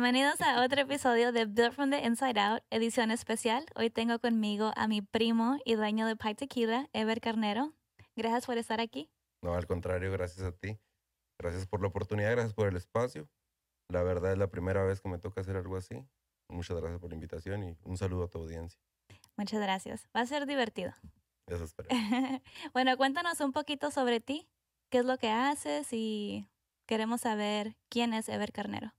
Bienvenidos a otro episodio de Built from the Inside Out, edición especial. Hoy tengo conmigo a mi primo y dueño de Pie Tequila, Ever Carnero. Gracias por estar aquí. No, al contrario, gracias a ti. Gracias por la oportunidad, gracias por el espacio. La verdad es la primera vez que me toca hacer algo así. Muchas gracias por la invitación y un saludo a tu audiencia. Muchas gracias. Va a ser divertido. Eso espero. bueno, cuéntanos un poquito sobre ti. ¿Qué es lo que haces? Y queremos saber quién es Ever Carnero.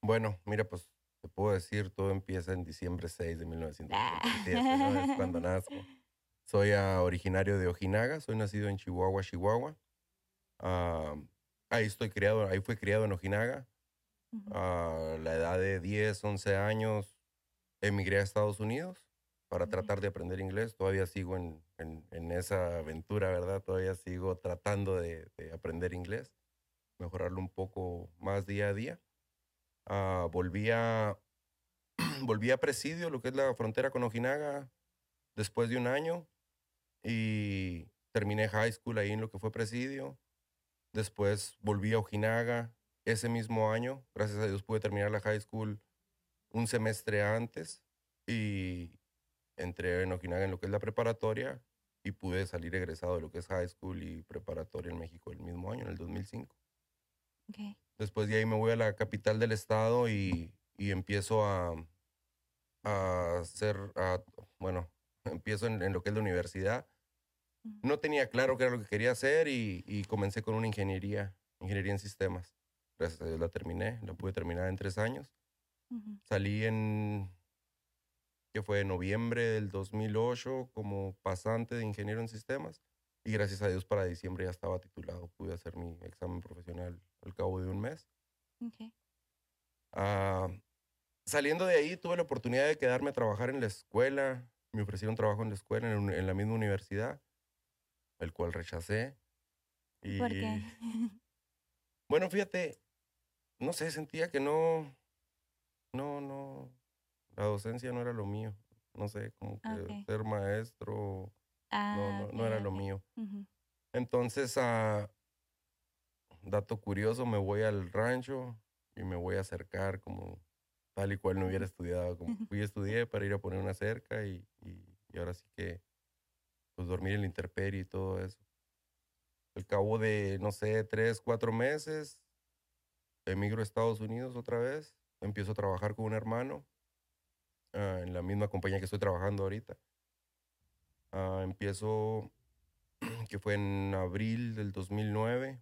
Bueno, mira, pues te puedo decir, todo empieza en diciembre 6 de 1997, ¿no? Es cuando nazco. Soy ah, originario de Ojinaga, soy nacido en Chihuahua, Chihuahua. Ah, ahí estoy criado, ahí fui criado en Ojinaga. A la edad de 10, 11 años emigré a Estados Unidos para tratar de aprender inglés. Todavía sigo en, en, esa aventura, ¿verdad? Todavía sigo tratando de, de, aprender inglés, mejorarlo un poco más día a día. Uh, volví, a, volví a Presidio, lo que es la frontera con Ojinaga, después de un año y terminé high school ahí en lo que fue Presidio. Después volví a Ojinaga ese mismo año. Gracias a Dios pude terminar la high school un semestre antes y entré en Ojinaga en lo que es la preparatoria y pude salir egresado de lo que es high school y preparatoria en México el mismo año, en el 2005. Después de ahí me voy a la capital del estado y, y empiezo a, a hacer, a, bueno, empiezo en, lo que es la universidad. No tenía claro qué era lo que quería hacer y, y comencé con una ingeniería, ingeniería en sistemas. Gracias a Dios la terminé, la pude terminar en tres años. Salí en, que fue en noviembre del 2008 como pasante de ingeniero en sistemas y gracias a Dios para diciembre ya estaba titulado. Pude hacer mi examen profesional al cabo de un mes. Ah, saliendo de ahí tuve la oportunidad de quedarme a trabajar en la escuela. Me ofrecieron trabajo en la escuela, en, en la misma universidad, el cual rechacé. Y, ¿Por qué? Bueno, fíjate, no sé, sentía que no, no, no, la docencia no era lo mío. No sé, como que ser maestro no, no, era lo mío. Entonces, uh, dato curioso, me voy al rancho y me voy a acercar como tal y cual no hubiera estudiado. Como fui estudié para ir a poner una cerca y, y, ahora sí que, pues dormir en la intemperie y todo eso. Al cabo de, no sé, tres, cuatro meses, emigro a Estados Unidos otra vez, empiezo a trabajar con un hermano uh, en la misma compañía que estoy trabajando ahorita. Uh, empiezo, que fue en abril del 2009.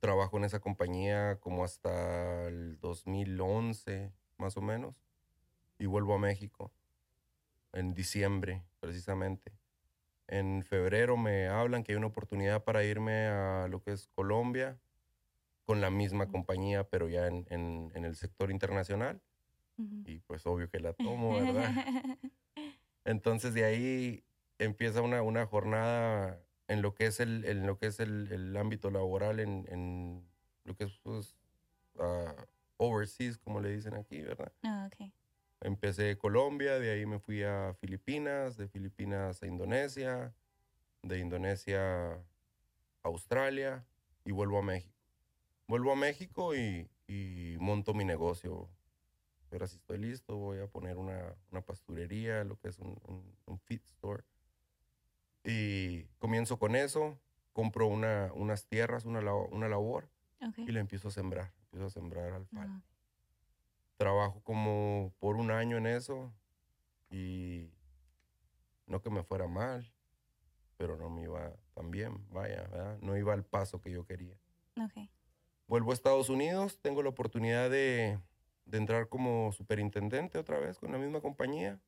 Trabajo en esa compañía como hasta el 2011, más o menos. Y vuelvo a México en diciembre, precisamente. En febrero me hablan que hay una oportunidad para irme a lo que es Colombia con la misma compañía, pero ya en, en, el sector internacional. Y pues obvio que la tomo, ¿verdad? Entonces de ahí empieza una, una jornada en lo que es el, en lo que es el, el ámbito laboral, en, en, lo que es pues, uh, overseas, como le dicen aquí, ¿verdad? Ah, okay. Empecé Colombia, de ahí me fui a Filipinas, de Filipinas a Indonesia, de Indonesia a Australia y vuelvo a México. Vuelvo a México y, y monto mi negocio ahora sí estoy listo, voy a poner una, una pasturería, lo que es un, un, feed store. Y comienzo con eso, compro una, unas tierras, una, una labor y le empiezo a sembrar, empiezo a sembrar alfalfa. Ah, Trabajo como por un año en eso y no que me fuera mal, pero no me iba tan bien, vaya, ¿verdad? no iba al paso que yo quería. Vuelvo a Estados Unidos, tengo la oportunidad de, de entrar como superintendente otra vez con la misma compañía.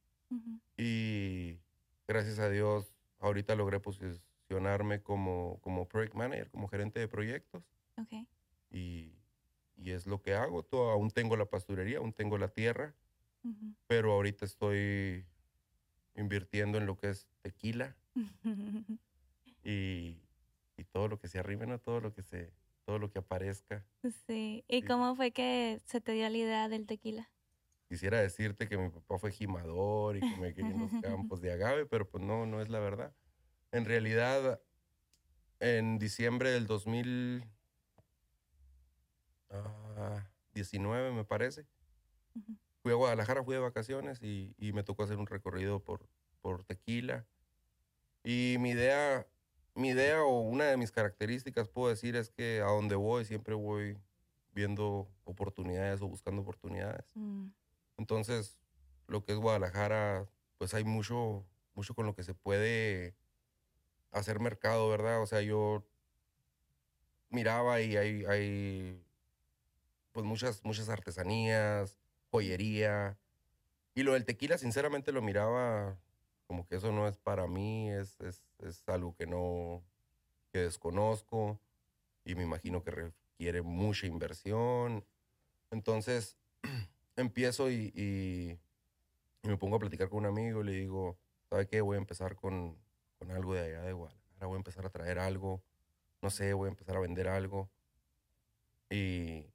Y gracias a Dios, ahorita logré posicionarme como, como project manager, como gerente de proyectos. Okay. Y, y, es lo que hago. Todo, aún tengo la pasturería, aún tengo la tierra, pero ahorita estoy invirtiendo en lo que es tequila y, y todo lo que se arriba, ¿no? todo lo que se, todo lo que aparezca. Sí. ¿Y cómo fue que se te dio la idea del tequila? Quisiera decirte que mi papá fue gimador y que me quería en los campos de agave, pero pues no, no es la verdad. En realidad, en diciembre del 2000, 19, me parece. Fui a Guadalajara, fui de vacaciones y, y me tocó hacer un recorrido por, por tequila. Y mi idea, mi idea o una de mis características, puedo decir, es que a donde voy siempre voy viendo oportunidades o buscando oportunidades. Mm, Entonces, lo que es Guadalajara, pues hay mucho, mucho con lo que se puede hacer mercado, ¿verdad? O sea, yo miraba y hay, hay pues muchas, muchas artesanías, joyería. Y lo del tequila, sinceramente, lo miraba como que eso no es para mí, es, es, es algo que no, que desconozco y me imagino que requiere mucha inversión. Entonces, empiezo y, me pongo a platicar con un amigo y le digo, ¿sabe qué? Voy a empezar con, con algo de allá de Guadalajara, voy a empezar a traer algo, no sé, voy a empezar a vender algo. Y,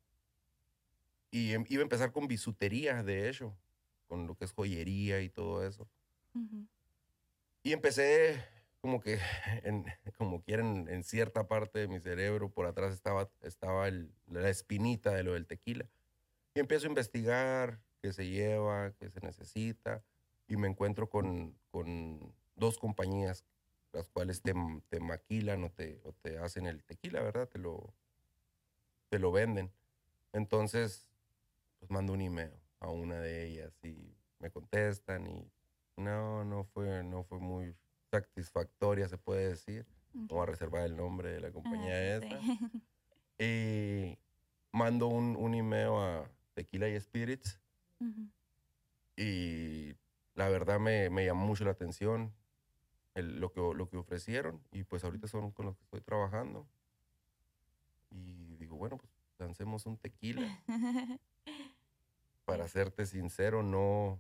y em- iba a empezar con bisutería, de hecho, con lo que es joyería y todo eso. ujú. Y empecé como que, en, como quieren, en cierta parte de mi cerebro, por atrás estaba, estaba el- la espinita de lo del tequila. Y empiezo a investigar qué se lleva, qué se necesita, y me encuentro con, con dos compañías, las cuales te, te maquilan o te, o te hacen el tequila, ¿verdad? Te lo, te lo venden. Entonces, pues mando un email a una de ellas y me contestan y no, no fue, no fue muy satisfactoria, se puede decir. Ok. Vamos a reservar el nombre de la Ah, compañía sí. esa. Y mando un, un email a Tequila y Spirits y la verdad me, me llamó mucho la atención el- lo, que, lo que ofrecieron y pues ahorita son con los que estoy trabajando. Y digo, bueno, pues lancemos un tequila. Para serte sincero, no,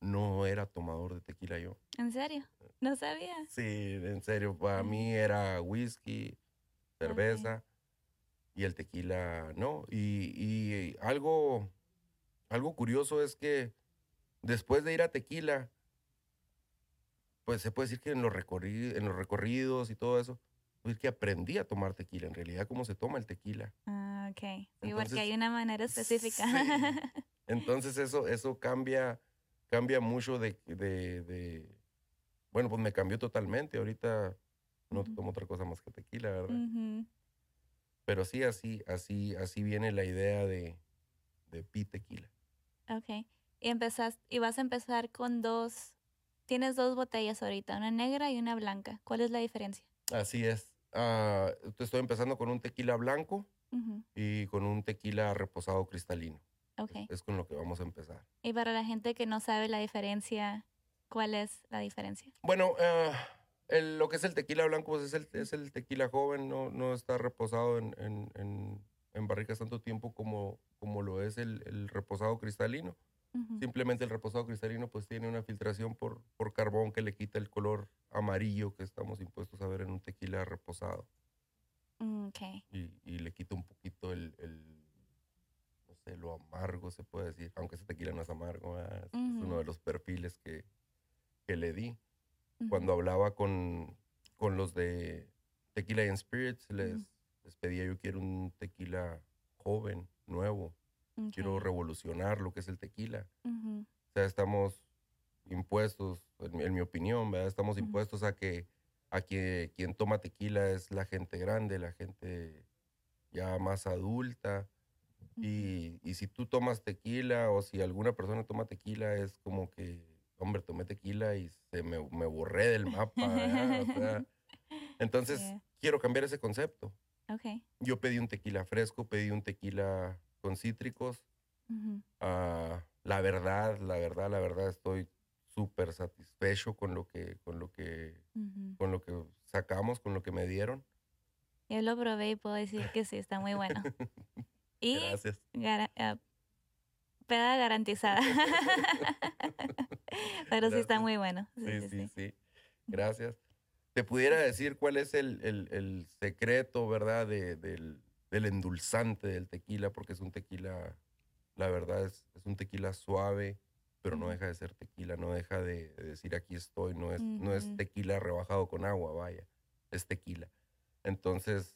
no era tomador de tequila yo. ¿En serio? No sabía. Sí, en serio, para mí era whisky, cerveza y el tequila no. Y, y algo, algo curioso es que después de ir a tequila, pues se puede decir que en los, recorri- en los recorridos y todo eso, pues que aprendí a tomar tequila, en realidad cómo se toma el tequila. Ah, ok. Sí, Entonces, porque hay una manera específica. sí. Entonces eso, eso cambia, cambia mucho de, de, de- bueno, pues me cambió totalmente. Ahorita no tomo otra cosa más que tequila, ¿verdad? Ujú. Pero sí, así, así, así viene la idea de, de Pi Tequila. Ok. Y empezas, y vas a empezar con dos, tienes dos botellas ahorita, una negra y una blanca. ¿Cuál es la diferencia? Así es. Ah, estoy empezando con un tequila blanco Ujú. y con un tequila reposado cristalino. Ok. Es con lo que vamos a empezar. Y para la gente que no sabe la diferencia, ¿cuál es la diferencia? Bueno, ah, el- lo que es el tequila blanco pues es el, es el tequila joven, no, no está reposado en, en, en- en barricas tanto tiempo como, como lo es el, el reposado cristalino. Ujú. Simplemente el reposado cristalino pues tiene una filtración por, por carbón que le quita el color amarillo que estamos impuestos a ver en un tequila reposado Mm, Ok. y, y le quita un poquito el, el, sé, lo amargo se puede decir, aunque ese tequila no es amargo, ¿verdad? es, es uno de los perfiles que, que le di cuando hablaba con, con los de Tequila and Spirits, les, pedía yo quiero un tequila joven, nuevo, quiero revolucionar lo que es el tequila. O sea, estamos impuestos, en, mi- en mi opinión, ¿verdad? Estamos impuestos a que, a que quien toma tequila es la gente grande, la gente ya más adulta. Y, y si tú tomas tequila o si alguna persona toma tequila, es como que, hombre, tomé tequila y se me, me borré del mapa. ¿verdad? O sea, entonces, Yeah. quiero cambiar ese concepto. Ok. Yo pedí un tequila fresco, pedí un tequila con cítricos. Ujú. Ah, la verdad, la verdad, la verdad, estoy súper satisfecho con lo que, con lo que, Ujú. con lo que sacamos, con lo que me dieron. Yo lo probé y puedo decir que sí, está muy bueno. Y Gracias. gara- ah, peda garantizada. Pero sí está Gracias. muy bueno. Sí, Sí, sí, sí. Gracias. Te pudiera decir cuál es el, el- el secreto, ¿verdad? De- del, del endulzante del tequila, porque es un tequila, la verdad, es, es un tequila suave, pero no deja de ser tequila, no deja de, de decir aquí estoy, no es, no es tequila rebajado con agua, vaya, es tequila. Entonces,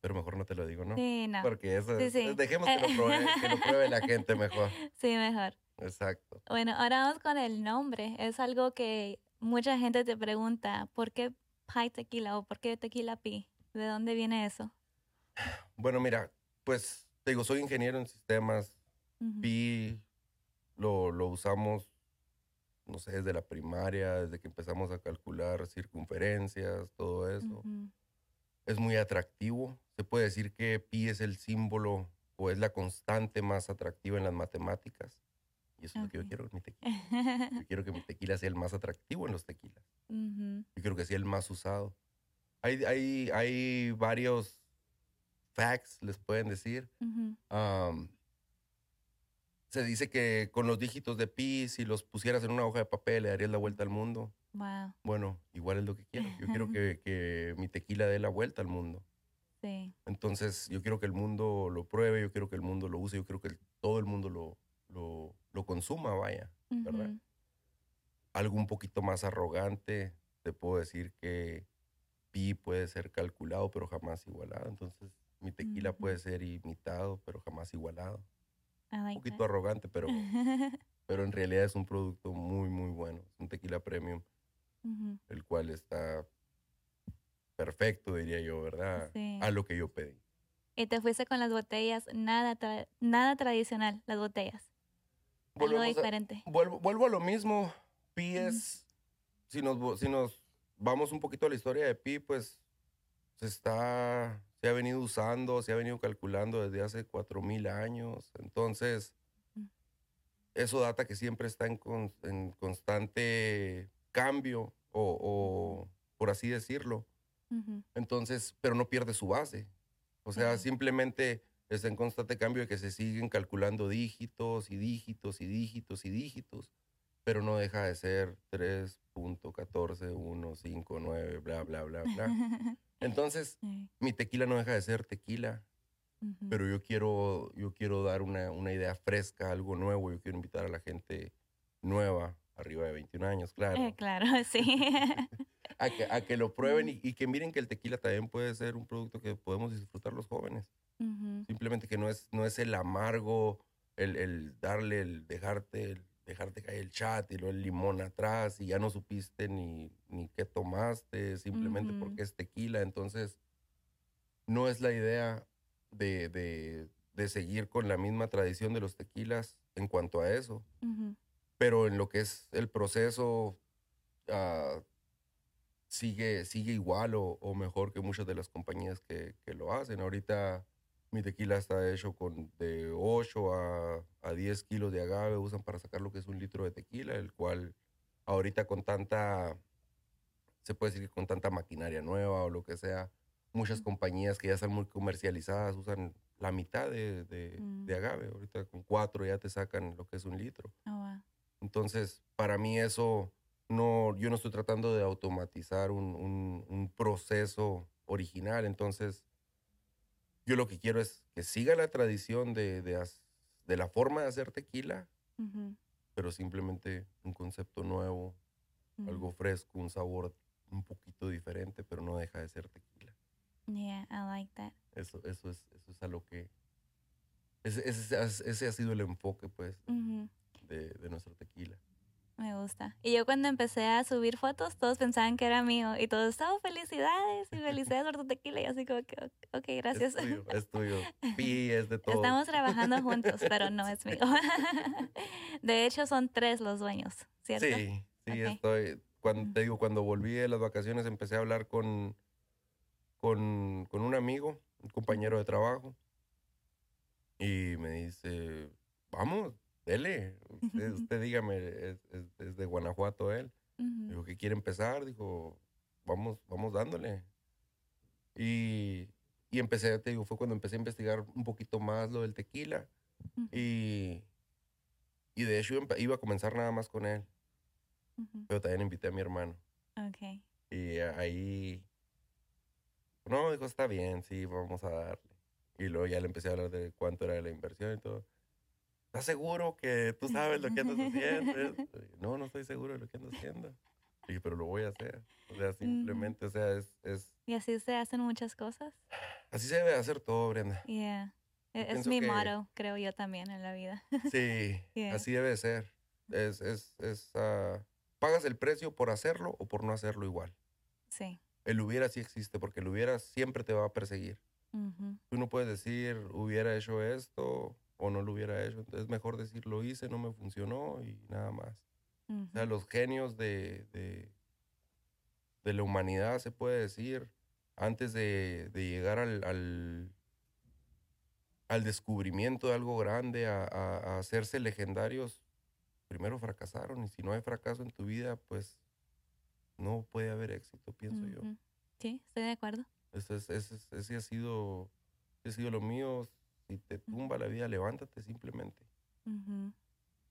pero mejor no te lo digo, ¿no? Sí, no. Porque eso, Sí, dejemos que lo, pruebe, que lo pruebe la gente mejor. Sí, mejor. Exacto. Bueno, ahora vamos con el nombre. Es algo que mucha gente te pregunta, ¿por qué Pi Tequila o por qué Tequila Pi? ¿De dónde viene eso? Bueno, mira, pues te digo, soy ingeniero en sistemas. Pi lo, lo usamos, no sé, desde la primaria, desde que empezamos a calcular circunferencias, todo eso. ujú, Es muy atractivo. Se puede decir que pi es el símbolo o es la constante más atractiva en las matemáticas. Y eso es lo que yo quiero en mi tequila. Yo quiero que mi tequila sea el más atractivo en los tequilas. Ujú, Yo quiero que sea el más usado. Hay, hay, hay varios facts, les pueden decir. se dice que con los dígitos de pi, si los pusieras en una hoja de papel, le darías la vuelta al mundo. Wow, Bueno, igual es lo que quiero. Yo quiero que, que mi tequila dé la vuelta al mundo. sí. Entonces, yo quiero que el mundo lo pruebe, yo quiero que el mundo lo use, yo quiero que el- todo el mundo lo, lo, lo consuma, vaya. ¿verdad? Ujú, Algo un poquito más arrogante, te puedo decir que pi puede ser calculado, pero jamás igualado. Entonces, mi tequila puede ser imitado, pero jamás igualado. I Un like poquito that. arrogante, pero, pero en realidad es un producto muy, muy bueno. Es un tequila premium, Ujú, el cual está perfecto, diría yo, ¿verdad? Sí. A lo que yo pedí. Y te fuiste con las botellas, nada, tra- nada tradicional, las botellas. Algo Volvemos a- diferente. Vuelvo, vuelvo a lo mismo. Pi es, si nos, si nos vamos un poquito a la historia de Pi, pues se está, se ha venido usando, se ha venido calculando desde hace cuatro mil años. Entonces, Mm. eso data que siempre está en, con- en constante cambio, o, o por así decirlo. Entonces, pero no pierde su base. O sea, simplemente está en constante cambio de que se siguen calculando dígitos y dígitos y dígitos y dígitos, pero no deja de ser 3.14159, bla, bla, bla, bla. Entonces, mi tequila no deja de ser tequila, pero yo quiero, yo quiero dar una, una idea fresca, algo nuevo. Yo quiero invitar a la gente nueva, arriba de 21 años, claro, Eh, claro, sí. a que, a que lo prueben y, y que miren que el tequila también puede ser un producto que podemos disfrutar los jóvenes. Simplemente que no es, no es el amargo, el, el darle, el dejarte, el dejarte caer el chat y luego el limón atrás y ya no supiste ni, ni qué tomaste, simplemente porque es tequila. Entonces, no es la idea de, de, de seguir con la misma tradición de los tequilas en cuanto a eso ujú. Pero en lo que es el proceso ah, sigue, sigue igual o, o mejor que muchas de las compañías que, que lo hacen. Ahorita mi tequila está hecho con de 8 a, a 10 kilos de agave, usan para sacar lo que es un litro de tequila, el cual ahorita con tanta, se puede decir que con tanta maquinaria nueva o lo que sea, muchas compañías que ya están muy comercializadas usan la mitad de, de- Mm. de agave. Ahorita con cuatro ya te sacan lo que es un litro. Oh, wow. Entonces, para mí eso, no, yo no estoy tratando de automatizar un, un- un proceso original. Entonces, yo lo que quiero es que siga la tradición de, de, de la forma de hacer tequila, Ujú, pero simplemente un concepto nuevo, ujú. algo fresco, un sabor un poquito diferente, pero no deja de ser tequila. Yeah, I like that. Eso, eso, es, eso es a lo que... Ese, ese, ese ha sido el enfoque, pues, Ujú, de, de nuestro tequila. Me gusta. Y yo cuando empecé a subir fotos, todos pensaban que era mío. Y todos, oh, felicidades y felicidades por tu tequila. Y así como que, ok, gracias. Es tuyo, es tuyo. Pi es de todo. Estamos trabajando juntos, pero no es mío. De hecho, son tres los dueños, ¿cierto? Sí, sí, estoy. Cuando, Ujú. te digo, cuando volví de las vacaciones empecé a hablar con, con, con un amigo, un compañero de trabajo, y me dice, vamos, dele, usted, usted dígame, es, es- es de Guanajuato él. Dijo que quiere empezar, dijo, vamos, vamos dándole. Y, y empecé, te digo, fue cuando empecé a investigar un poquito más lo del tequila. Y, y de hecho iba a comenzar nada más con él, pero también invité a mi hermano. Ok. Y ahí, no, dijo, está bien, sí, vamos a darle. Y luego ya le empecé a hablar de cuánto era la inversión y todo. ¿Estás seguro que tú sabes lo que andas haciendo? no, no estoy seguro de lo que ando haciendo. Y dije, pero lo voy a hacer. O sea, simplemente, o sea, es, es Y así se hacen muchas cosas. Así se debe de hacer todo, Brenda. Yeah. E- Es mi que- motto, creo yo también en la vida. Sí, Yeah. así debe de ser. Es, es, es, ah, pagas el precio por hacerlo o por no hacerlo igual. Sí. El hubiera sí existe, porque el hubiera siempre te va a perseguir. Ujú. Tú no puedes decir, hubiera hecho esto o no lo hubiera hecho. Entonces es mejor decir, lo hice, no me funcionó y nada más. O sea, los genios de, de, de la humanidad, se puede decir, antes de, de llegar al, al, al descubrimiento de algo grande, a, a- a hacerse legendarios, primero fracasaron. Y si no hay fracaso en tu vida, pues no puede haber éxito, pienso yo. Ujú. Sí, estoy de acuerdo. Ese, es- ese, es- ese ha sido, ese ha sido lo mío. Si te tumba la vida, levántate simplemente. Ujú.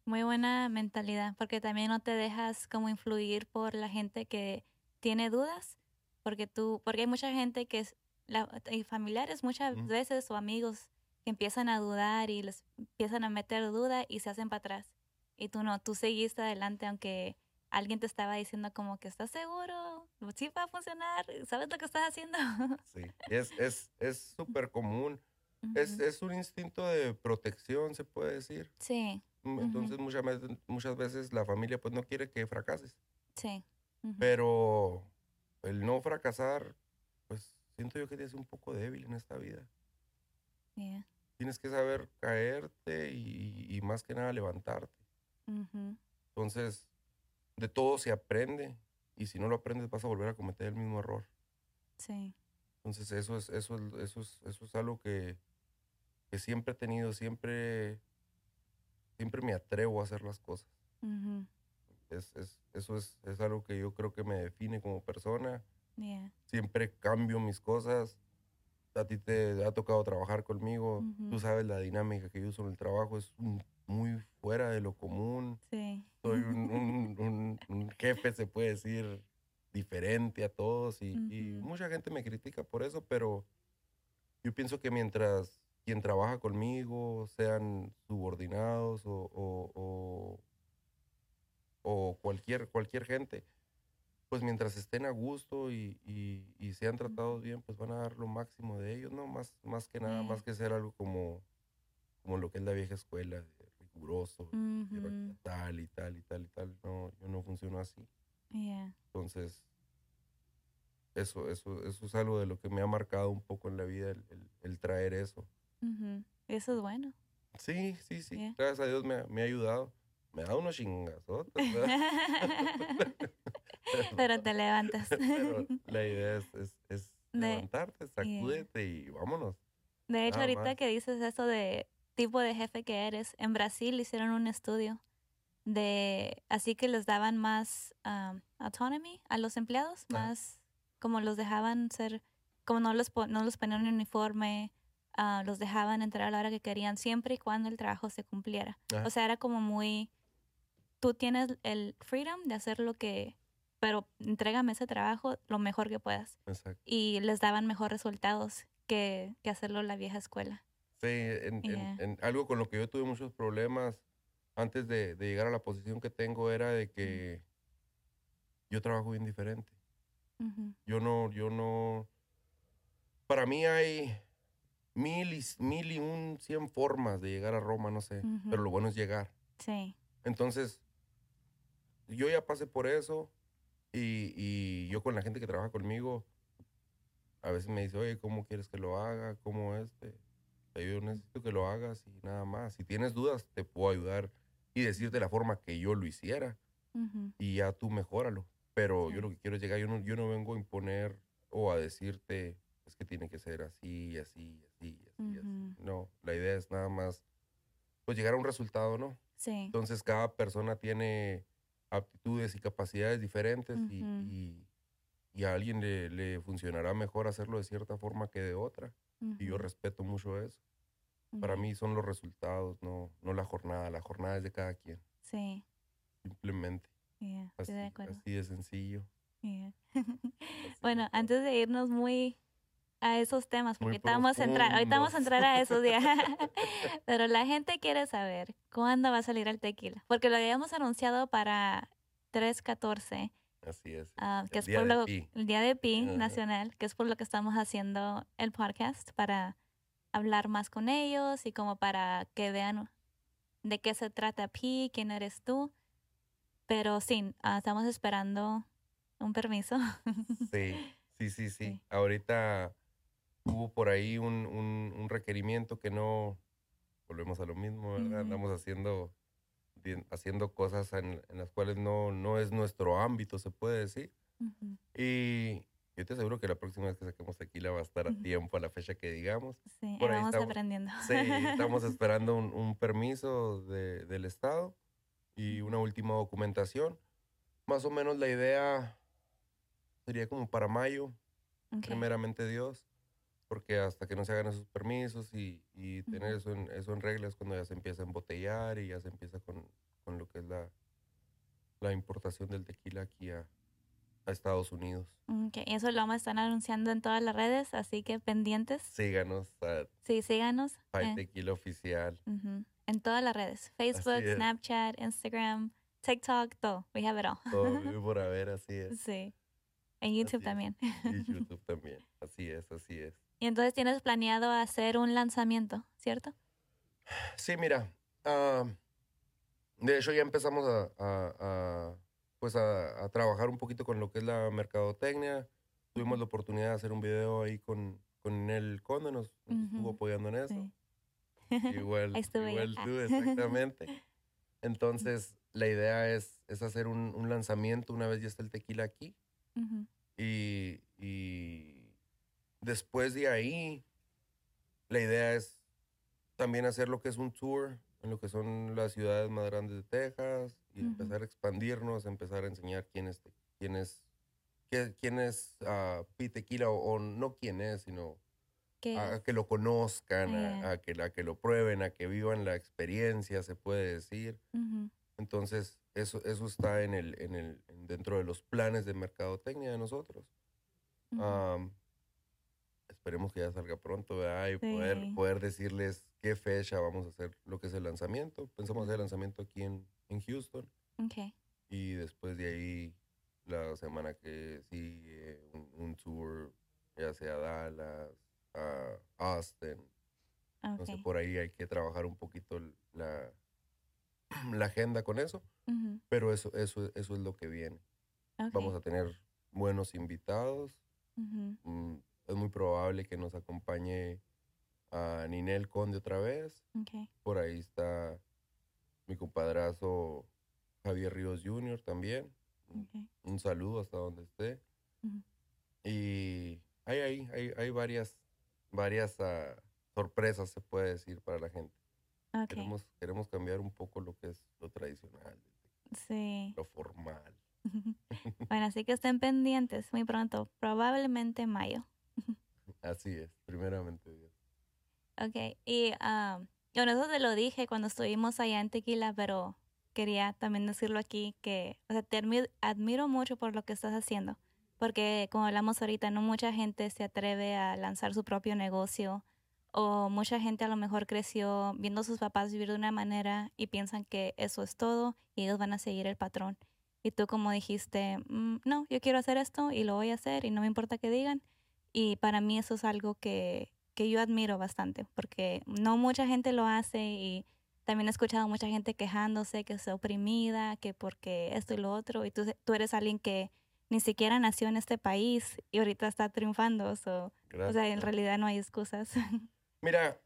Muy buena mentalidad, porque también no te dejas como influir por la gente que tiene dudas, porque tú, porque hay mucha gente que es, la, y familiares muchas Ujú. veces o amigos que empiezan a dudar y les empiezan a meter duda y se hacen para atrás. Y tú no, tú seguiste adelante aunque alguien te estaba diciendo como que estás seguro, sí va a funcionar, sabes lo que estás haciendo. Sí. Es es es súper común. Es, es un instinto de protección, se puede decir. Sí, Mm. Entonces muchas veces, muchas veces la familia pues no quiere que fracases. sí. Pero el no fracasar, pues siento yo que te hace un poco débil en esta vida. Yeah. Tienes que saber caerte y, y más que nada levantarte. Entonces, de todo se aprende y si no lo aprendes vas a volver a cometer el mismo error. Sí. Entonces eso es, eso es, eso es, eso es algo que, que siempre he tenido, siempre, siempre me atrevo a hacer las cosas. Ujú. Es, es, eso es, es algo que yo creo que me define como persona. Yeah. Siempre cambio mis cosas. A ti te ha tocado trabajar conmigo. Ujú. Tú sabes la dinámica que yo uso en el trabajo es un- muy fuera de lo común. Sí. Soy un- un- un jefe, se puede decir, diferente a todos y, y Ujú. mucha gente me critica por eso, pero yo pienso que mientras quien trabaja conmigo sean subordinados o, o- o- o cualquier, cualquier gente, pues mientras estén a gusto y, y- y sean tratados bien, pues van a dar lo máximo de ellos, ¿no? Más, más que nada, Sí. más que ser algo como, como lo que es la vieja escuela, riguroso, y re- Ujú. tal y tal y tal y tal. No, yo no funciono así. Yeah. Entonces, eso, eso, eso es algo de lo que me ha marcado un poco en la vida, el, el- el traer eso. Ujú. Eso es bueno. Sí, sí, sí. Yeah. Gracias a Dios me, ha- me ha ayudado. Me ha dado unos chingazotes. Pero te levantas. pero la idea es, es, es De- levantarte, sacúdete y vámonos. De hecho, Nada ahorita más. que dices eso de tipo de jefe que eres, en Brasil hicieron un estudio de así que les daban más um, autonomy a los empleados, Ajá. más como los dejaban ser, como no los, no los ponían en uniforme, ah, los dejaban entrar a la hora que querían, siempre y cuando el trabajo se cumpliera. Ajá. O sea, era como muy, tú tienes el freedom de hacer lo que, pero entrégame ese trabajo lo mejor que puedas. Exacto. Y les daban mejor resultados que, que hacerlo en la vieja escuela. Sí, en, en- Yeah. en algo con lo que yo tuve muchos problemas antes de, de llegar a la posición que tengo era de que yo trabajo bien diferente. Yo no, yo no. Para mí hay mil y, mil y un cien formas de llegar a Roma, no sé. Ujú. Pero lo bueno es llegar. Sí. Entonces, yo ya pasé por eso y, y yo con la gente que trabaja conmigo, a veces me dice, oye, ¿cómo quieres que lo haga? ¿Cómo este? Yo necesito que lo hagas y nada más. Si tienes dudas, te puedo ayudar y decirte la forma que yo lo hiciera y ya tú mejóralo. Pero Sí. yo lo que quiero es llegar, yo no, yo no vengo a imponer o a decirte, es que tiene que ser así, así, así, así, así. Ujú. No, la idea es nada más, pues llegar a un resultado, ¿no? Sí. Entonces cada persona tiene aptitudes y capacidades diferentes y, y- y a alguien le, le funcionará mejor hacerlo de cierta forma que de otra. Y yo respeto mucho eso. Para mí son los resultados, no, no la jornada. La jornada es de cada quien, Sí. simplemente. yeah, Así, de acuerdo. así de sencillo. yeah. así bueno, de antes de irnos muy a esos temas, porque vamos a entrar, ahorita vamos a entrar a esos días. Pero la gente quiere saber cuándo va a salir el tequila, porque lo habíamos anunciado para 314 Así es. ah, que El es día por de lo, Pi. el Día de Pi. Nacional, que es por lo que estamos haciendo el podcast, para hablar más con ellos y como para que vean de qué se trata Pi, quién eres tú. Pero sí, ah, estamos esperando un permiso. Sí, sí, sí, sí. Sí. Ahorita hubo por ahí un, un, un requerimiento que no, volvemos a lo mismo, ¿verdad? Ujú. Andamos haciendo, haciendo cosas en, en las cuales no, no es nuestro ámbito, se puede decir. Y yo te aseguro que la próxima vez que saquemos tequila va a estar a tiempo, a la fecha que digamos. Sí, Por ahí vamos estamos. aprendiendo. Sí, estamos esperando un, un permiso de- del Estado y una última documentación. Más o menos la idea sería como para mayo, Ok. primeramente Dios, porque hasta que no se hagan esos permisos y, y tener Ujú. eso en, eso en regla es cuando ya se empieza a embotellar y ya se empieza con, con lo que es la, la importación del tequila aquí a, a Estados Unidos. Ok, y eso lo vamos a estar anunciando en todas las redes, así que pendientes. Síganos a Sí, síganos. Eh, Tequila Oficial. ujú, En todas las redes. Facebook. Snapchat, Instagram, TikTok, todo. We have it all. Todo vive por haber, así es. sí. En YouTube también. Y YouTube también. Así es, así es. y entonces tienes planeado hacer un lanzamiento, ¿cierto? Sí, mira, ah, de hecho ya empezamos a, a- a, pues a, a trabajar un poquito con lo que es la mercadotecnia. Tuvimos la oportunidad de hacer un video ahí con, con el Conde, nos, nos estuvo Ujú. apoyando en eso. Sí. Igual, igual tú, exactamente. Entonces, la idea es, es hacer un, un lanzamiento una vez ya está el tequila aquí. Ujú, Y, y después de ahí, la idea es también hacer lo que es un tour en lo que son las ciudades más grandes de Texas y Ujú. empezar a expandirnos, empezar a enseñar quién es, quién es, qué- quién es ah, Pi Tequila o, o no quién es, sino ¿Qué a, a que lo conozcan, a- Eh. a, que, a que lo prueben, a que vivan la experiencia, se puede decir. Ujú, Entonces, eso, eso está en el, en el, en- dentro de los planes de mercadotecnia de nosotros. Am, esperemos que ya salga pronto, ¿verdad? Y poder, Sí. poder decirles qué fecha vamos a hacer lo que es el lanzamiento. Pensamos hacer el lanzamiento aquí en, en Houston Ok. y después de ahí, la semana que sigue, un, un tour, ya sea Dallas, a Austin. No sé, Ok. por ahí hay que trabajar un poquito la, la agenda con eso, pero eso, eso, eso es lo que viene. ok, Vamos a tener buenos invitados. Mm, es muy probable que nos acompañe a Ninel Conde otra vez. ok, Por ahí está mi compadrazo Javier Ríos Jr. también. Un saludo hasta donde esté. Y hay, hay, hay, hay varias, varias ah, sorpresas, se puede decir, para la gente. Queremos, queremos cambiar un poco lo que es lo tradicional, sí. lo formal. Bueno, así que estén pendientes muy pronto, probablemente mayo. Así es, primeramente Dios. Ok, y um, bueno, eso te lo dije cuando estuvimos allá en Tequila, pero quería también decirlo aquí que, o sea, te admi- admiro mucho por lo que estás haciendo, porque como hablamos ahorita, no mucha gente se atreve a lanzar su propio negocio o mucha gente a lo mejor creció viendo a sus papás vivir de una manera y piensan que eso es todo y ellos van a seguir el patrón. Y tú como dijiste, "Mm, no, yo quiero hacer esto y lo voy a hacer y no me importa que digan. Y para mí eso es algo que, que yo admiro bastante, porque no mucha gente lo hace y también he escuchado mucha gente quejándose que es oprimida, que porque esto y lo otro, y tú, tú eres alguien que ni siquiera nació en este país y ahorita está triunfando, so, o sea, en realidad no hay excusas. Mira,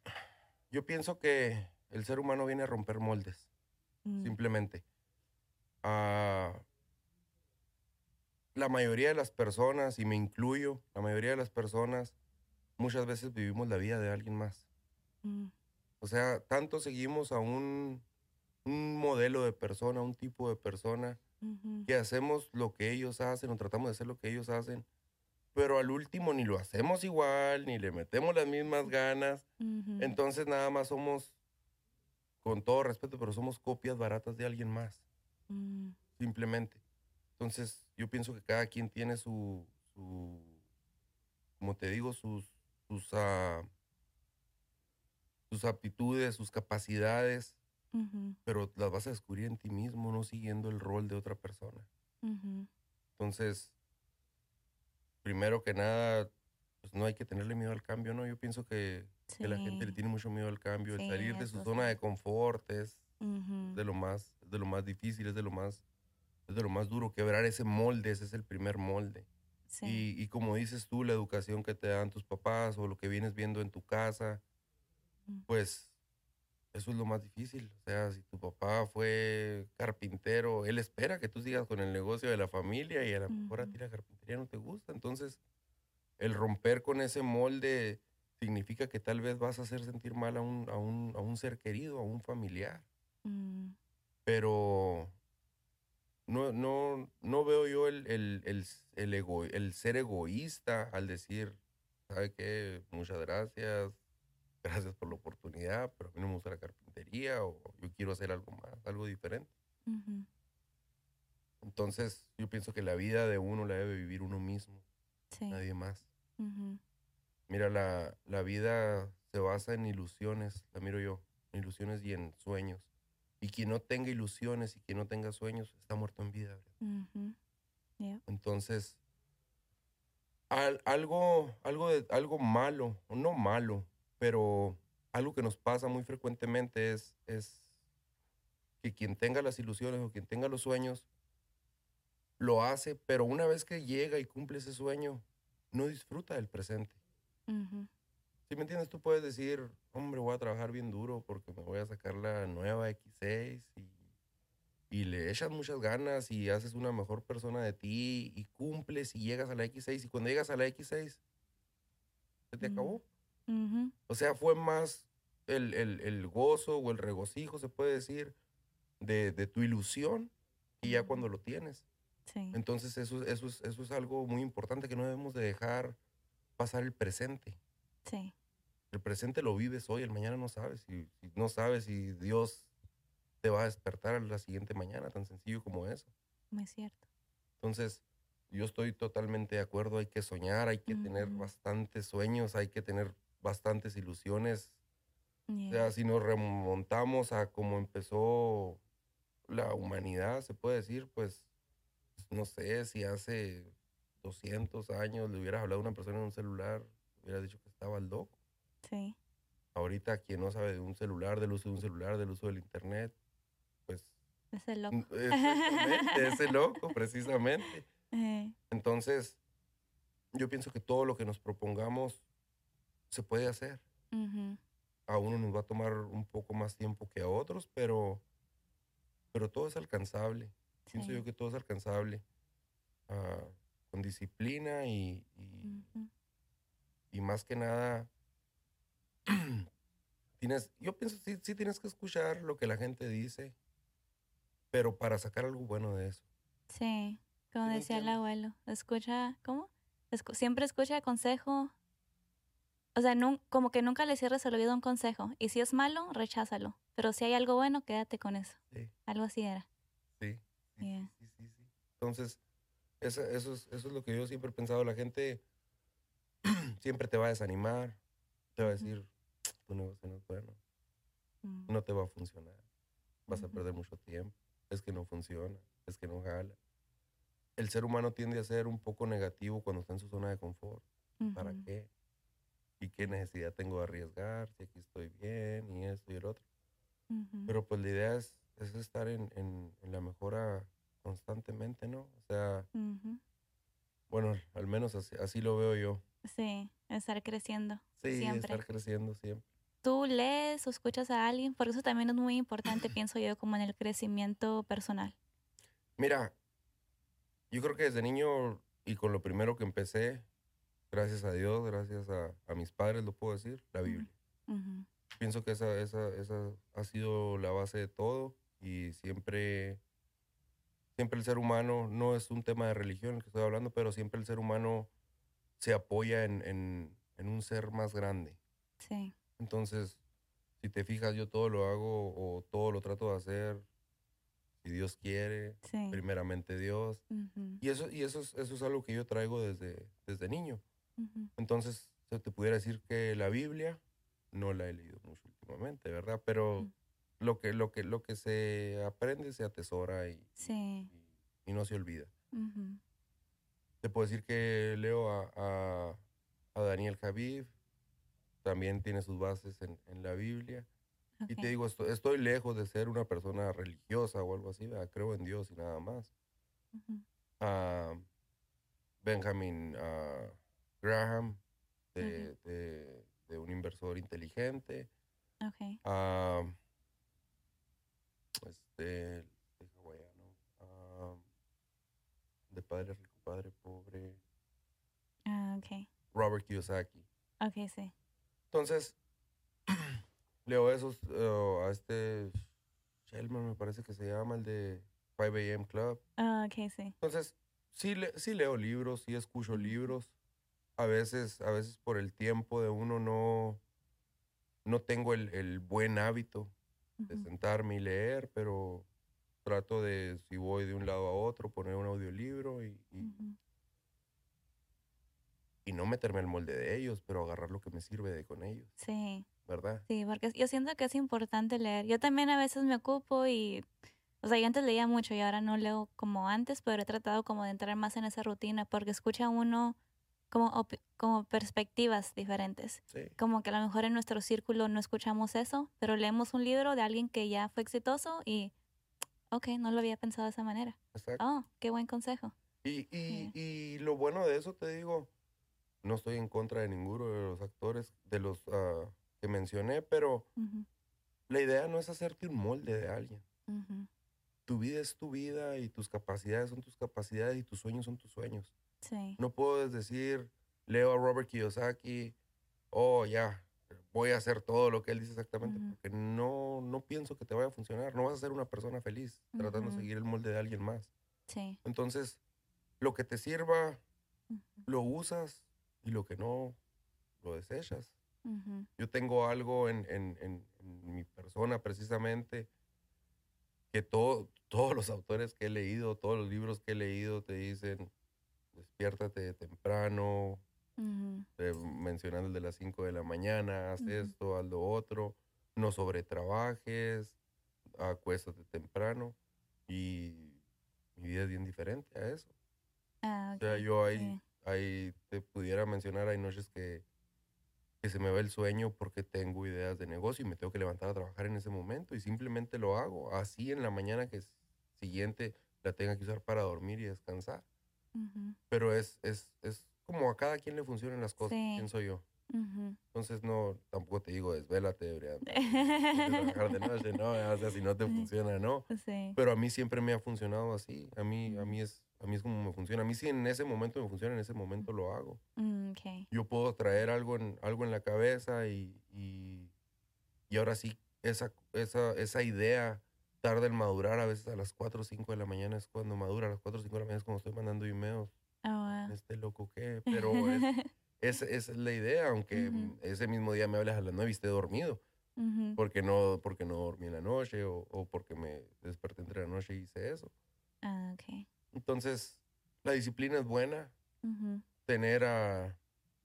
yo pienso que el ser humano viene a romper moldes, Mm, simplemente. Ah, la mayoría de las personas, y me incluyo, la mayoría de las personas, muchas veces vivimos la vida de alguien más. mm, O sea, tanto seguimos a un, un modelo de persona, un tipo de persona, que hacemos lo que ellos hacen o tratamos de hacer lo que ellos hacen, pero al último ni lo hacemos igual, ni le metemos las mismas ganas. Entonces nada más somos, con todo respeto, pero somos copias baratas de alguien más, mm, simplemente. Entonces yo pienso que cada quien tiene su, su como te digo, sus, sus, sus aptitudes, sus capacidades, pero las vas a descubrir en ti mismo, no siguiendo el rol de otra persona. Entonces, primero que nada, pues no hay que tenerle miedo al cambio, ¿no? Yo pienso que, que la gente le tiene mucho miedo al cambio, el Sí, salir de su zona de confort es de lo más, de lo más difícil, es de lo más, es de lo más duro. Quebrar ese molde, ese es el primer molde. Sí. Y, y como dices tú, la educación que te dan tus papás o lo que vienes viendo en tu casa, Mm. pues eso es lo más difícil. O sea, si tu papá fue carpintero, él espera que tú sigas con el negocio de la familia y a lo mejor a ti la carpintería no te gusta. Entonces, el romper con ese molde significa que tal vez vas a hacer sentir mal a un, a un, a un ser querido, a un familiar. Mm, Pero no, no, no veo yo el, el, el, el, ego- el ser egoísta al decir, ¿sabe qué? Muchas gracias, gracias por la oportunidad, pero a mí no me gusta la carpintería o yo quiero hacer algo más, algo diferente. Entonces, yo pienso que la vida de uno la debe vivir uno mismo, Sí. nadie más. Mira, la, la vida se basa en ilusiones, la miro yo, en ilusiones y en sueños. Y quien no tenga ilusiones y quien no tenga sueños está muerto en vida. Entonces, al- algo, algo, de, algo malo, no malo, pero algo que nos pasa muy frecuentemente es, es que quien tenga las ilusiones o quien tenga los sueños, lo hace, pero una vez que llega y cumple ese sueño, no disfruta del presente. Ujú, Si me entiendes, tú puedes decir, hombre, voy a trabajar bien duro porque me voy a sacar la nueva X6 y, y le echas muchas ganas y haces una mejor persona de ti y cumples y llegas a la X6 y cuando llegas a la X6, se te Mm. acabó. O sea, fue más el, el- el gozo o el regocijo, se puede decir, de, de tu ilusión y ya cuando lo tienes. Sí. Entonces eso, eso, es, eso es algo muy importante que no debemos de dejar pasar el presente. Sí. El presente lo vives hoy, el mañana no sabes. Y, y no sabes si Dios te va a despertar a la siguiente mañana, tan sencillo como eso. Muy cierto. Entonces, yo estoy totalmente de acuerdo, hay que soñar, hay que tener bastantes sueños, hay que tener bastantes ilusiones. O Yeah. sea, si nos remontamos a cómo empezó la humanidad, se puede decir, pues, no sé, si hace 200 años le hubieras hablado a una persona en un celular, hubieras dicho que estaba loco. Sí. Ahorita quien no sabe de un celular, del uso de un celular, del uso del internet, pues Es el loco. exactamente, ese loco, precisamente. Eh, Entonces, yo pienso que todo lo que nos propongamos se puede hacer. ujú, A uno nos va a tomar un poco más tiempo que a otros, pero, pero todo es alcanzable. Pienso Sí. yo que todo es alcanzable. ah, con disciplina y, y- ujú, y más que nada, tienes, yo pienso sí, sí tienes que escuchar lo que la gente dice, pero para sacar algo bueno de eso. Sí. Como ¿Sí decía el abuelo, escucha, ¿cómo? Escu- siempre escucha consejo. O sea, como que nunca le cierres el oído a un consejo. Y si es malo, recházalo. Pero si hay algo bueno, quédate con eso. Sí. Algo así era. Sí, sí, Yeah. sí, sí, sí. Entonces, esa- eso, es, eso es lo que yo siempre he pensado. La gente siempre te va a desanimar, te va a decir, tu negocio no es bueno, Mm, no te va a funcionar, vas a perder mucho tiempo, es que no funciona, es que no jala. El ser humano tiende a ser un poco negativo cuando está en su zona de confort. ¿Para qué? ¿Y qué necesidad tengo de arriesgar? Si aquí estoy bien y esto y el otro. Pero pues la idea es, es estar en, en- en la mejora constantemente, ¿no? O sea, bueno, al menos así, así lo veo yo. Sí, estar creciendo. Sí, Siempre. estar creciendo siempre. Tú lees o escuchas a alguien, porque eso también es muy importante, pienso yo, como en el crecimiento personal. Mira, yo creo que desde niño y con lo primero que empecé, gracias a Dios, gracias a, a mis padres, lo puedo decir, la. Biblia. Ujú, Pienso que esa, esa, esa ha sido la base de todo y siempre, siempre el ser humano, no es un tema de religión el que estoy hablando, pero siempre el ser humano se apoya en, en, en un ser más grande. Sí. Entonces, si te fijas, yo todo lo hago o todo lo trato de hacer, si Dios quiere, Sí. primeramente Dios. Y eso, y eso, es, eso es algo que yo traigo desde, desde niño. Entonces, se te pudiera decir que la Biblia no la he leído mucho últimamente, ¿verdad? Pero Mm. lo, que, lo, que, lo que se aprende se atesora y, Sí. y, y no se olvida. Te puedo decir que leo a, a, a Daniel Javif, también tiene sus bases en, en la Biblia. Y te digo, estoy, estoy lejos de ser una persona religiosa o algo así, ¿verdad? creo en Dios y nada más. Ah, Benjamin ah, Graham, de, de- de un inversor inteligente. Ok. Ah, este, de hawaiano. de padre pobre. Ah, ok. Robert Kiyosaki. Ok, sí. Entonces, leo esos eh, a este Shelman, me parece que se llama, el de 5 AM Club. Ah, ok, sí. Entonces, sí, le- sí leo libros, sí escucho libros. A veces, a veces por el tiempo de uno no, no tengo el, el buen hábito de Ujú. sentarme y leer, pero trato de, si voy de un lado a otro, poner un audiolibro y, y, Ujú. y no meterme al molde de ellos, pero agarrar lo que me sirve de con ellos, Sí. ¿verdad? Sí, porque yo siento que es importante leer. Yo también a veces me ocupo y, o sea, yo antes leía mucho y ahora no leo como antes, pero he tratado como de entrar más en esa rutina porque escucha uno como, como perspectivas diferentes. Sí, Como que a lo mejor en nuestro círculo no escuchamos eso, pero leemos un libro de alguien que ya fue exitoso y, ok, no lo había pensado de esa manera. exacto. Oh, qué buen consejo. Y, y, Sí. y lo bueno de eso, te digo, no estoy en contra de ninguno de los actores, de los ah, que mencioné, pero Ujú, la idea no es hacerte un molde de alguien. ujú. Tu vida es tu vida y tus capacidades son tus capacidades y tus sueños son tus sueños. Sí. No puedes decir, leo a Robert Kiyosaki, oh, ya, voy a hacer todo lo que él dice exactamente, porque no, no pienso que te vaya a funcionar. No vas a ser una persona feliz tratando de seguir el molde de alguien más. Sí. Entonces, lo que te sirva, lo usas y lo que no, lo desechas. Yo tengo algo en, en- en- en mi persona precisamente que todo, todos los autores que he leído, todos los libros que he leído te dicen, despiértate temprano, Ujú, te- mencionando el de las 5 de la mañana, haz Ujú. esto, haz lo otro, no sobretrabajes, acuéstate temprano y mi vida es bien diferente a eso. Ah, O sea, yo ahí, sí. ahí te pudiera mencionar, hay noches que, que se me va el sueño porque tengo ideas de negocio y me tengo que levantar a trabajar en ese momento y simplemente lo hago. Así en la mañana que siguiente la tenga que usar para dormir y descansar. Ujú, Pero es, es, es como a cada quien le funcionan las cosas, Sí. pienso yo. ujú. Entonces no, tampoco te digo desvélate, deberías trabajar de noche, no, o sea, si no te funciona, no. Sí. Pero a mí siempre me ha funcionado así. A mí, a mí es, a mí es como me funciona. A mí si en ese momento me funciona, en ese momento lo hago. Mm, ok. Yo puedo traer algo en, algo en la cabeza y, y, y ahora sí, esa, esa, esa idea tarda en madurar. A veces a las 4 o 5 de la mañana es cuando madura. A las 4 o 5 de la mañana es cuando estoy mandando emails. Oh, wow. Este loco qué. Pero es, esa esa es la idea, aunque Ujú. ese mismo día me hables a las 9 y esté dormido. Ujú, Porque no, porque no dormí en la noche o, o porque me desperté entre la noche y hice eso. Ah. Entonces, la disciplina es buena. Ujú, Tener a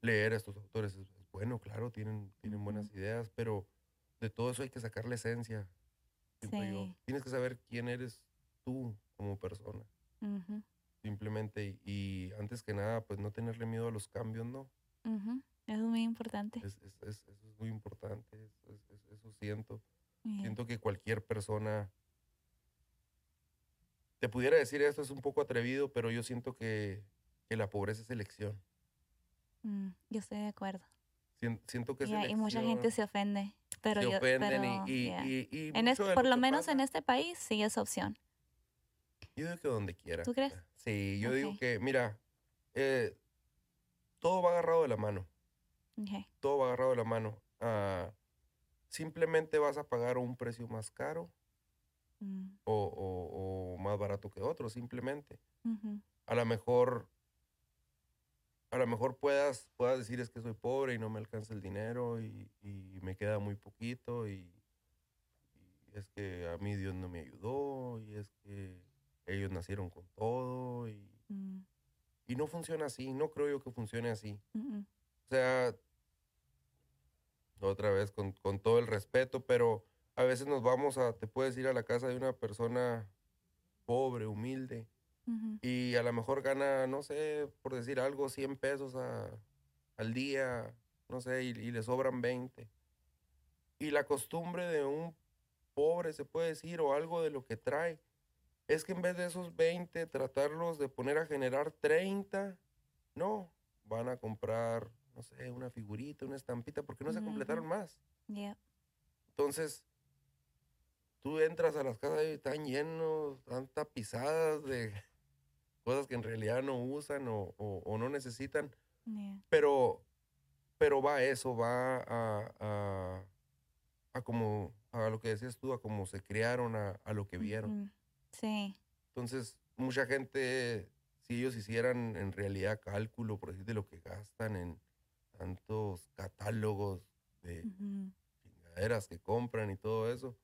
leer a estos autores es, es bueno, claro, tienen, tienen buenas ideas, pero de todo eso hay que sacar la esencia. yo. Sí. Tienes que saber quién eres tú como persona, ujú, simplemente. Y, y antes que nada, pues no tenerle miedo a los cambios, ¿no? Eso es muy importante. Es, es- es- eso es muy importante, es- es- es- eso siento. Bien. Siento que cualquier persona te pudiera decir esto, es un poco atrevido, pero yo siento que, que la pobreza es elección. Mm, yo estoy de acuerdo. Sien- Siento que es Ya, y mucha elección, gente se ofende. Pero se yo, ofenden pero, y, En por lo menos en pasa- este país sí es opción. Yo digo que donde quiera. ¿Tú crees? Sí, yo digo que, mira, eh, todo va agarrado de la mano. Todo va agarrado de la mano. Ah, simplemente vas a pagar un precio más caro Mm, o, o- o más barato que otro, simplemente. A lo mejor, a lo mejor puedas, puedas decir es que soy pobre y no me alcanza el dinero y, y me queda muy poquito y, y es que a mí Dios no me ayudó y es que ellos nacieron con todo y, mm, y no funciona así, no creo yo que funcione así. mm, mm. O sea, otra vez con, con todo el respeto, pero a veces nos vamos a, te puedes ir a la casa de una persona pobre, humilde, Ujú. y a lo mejor gana, no sé, por decir algo, 100 pesos a- al día, no sé, y, y le sobran 20. Y la costumbre de un pobre, se puede decir, o algo de lo que trae, es que en vez de esos 20, tratarlos de poner a generar 30, no, van a comprar, no sé, una figurita, una estampita, porque no se completaron más. Yep. Entonces, tú entras a las casas y están llenos, están tapizadas de cosas que en realidad no usan o, o- o no necesitan, Yeah. pero, pero va a eso, va a, a, a como, a lo que decías tú, a cómo se criaron, a, a lo que vieron. Sí. Entonces, mucha gente, si ellos hicieran en realidad cálculo, por decir, de lo que gastan en tantos catálogos de Ujú. chingaderas que compran y todo eso,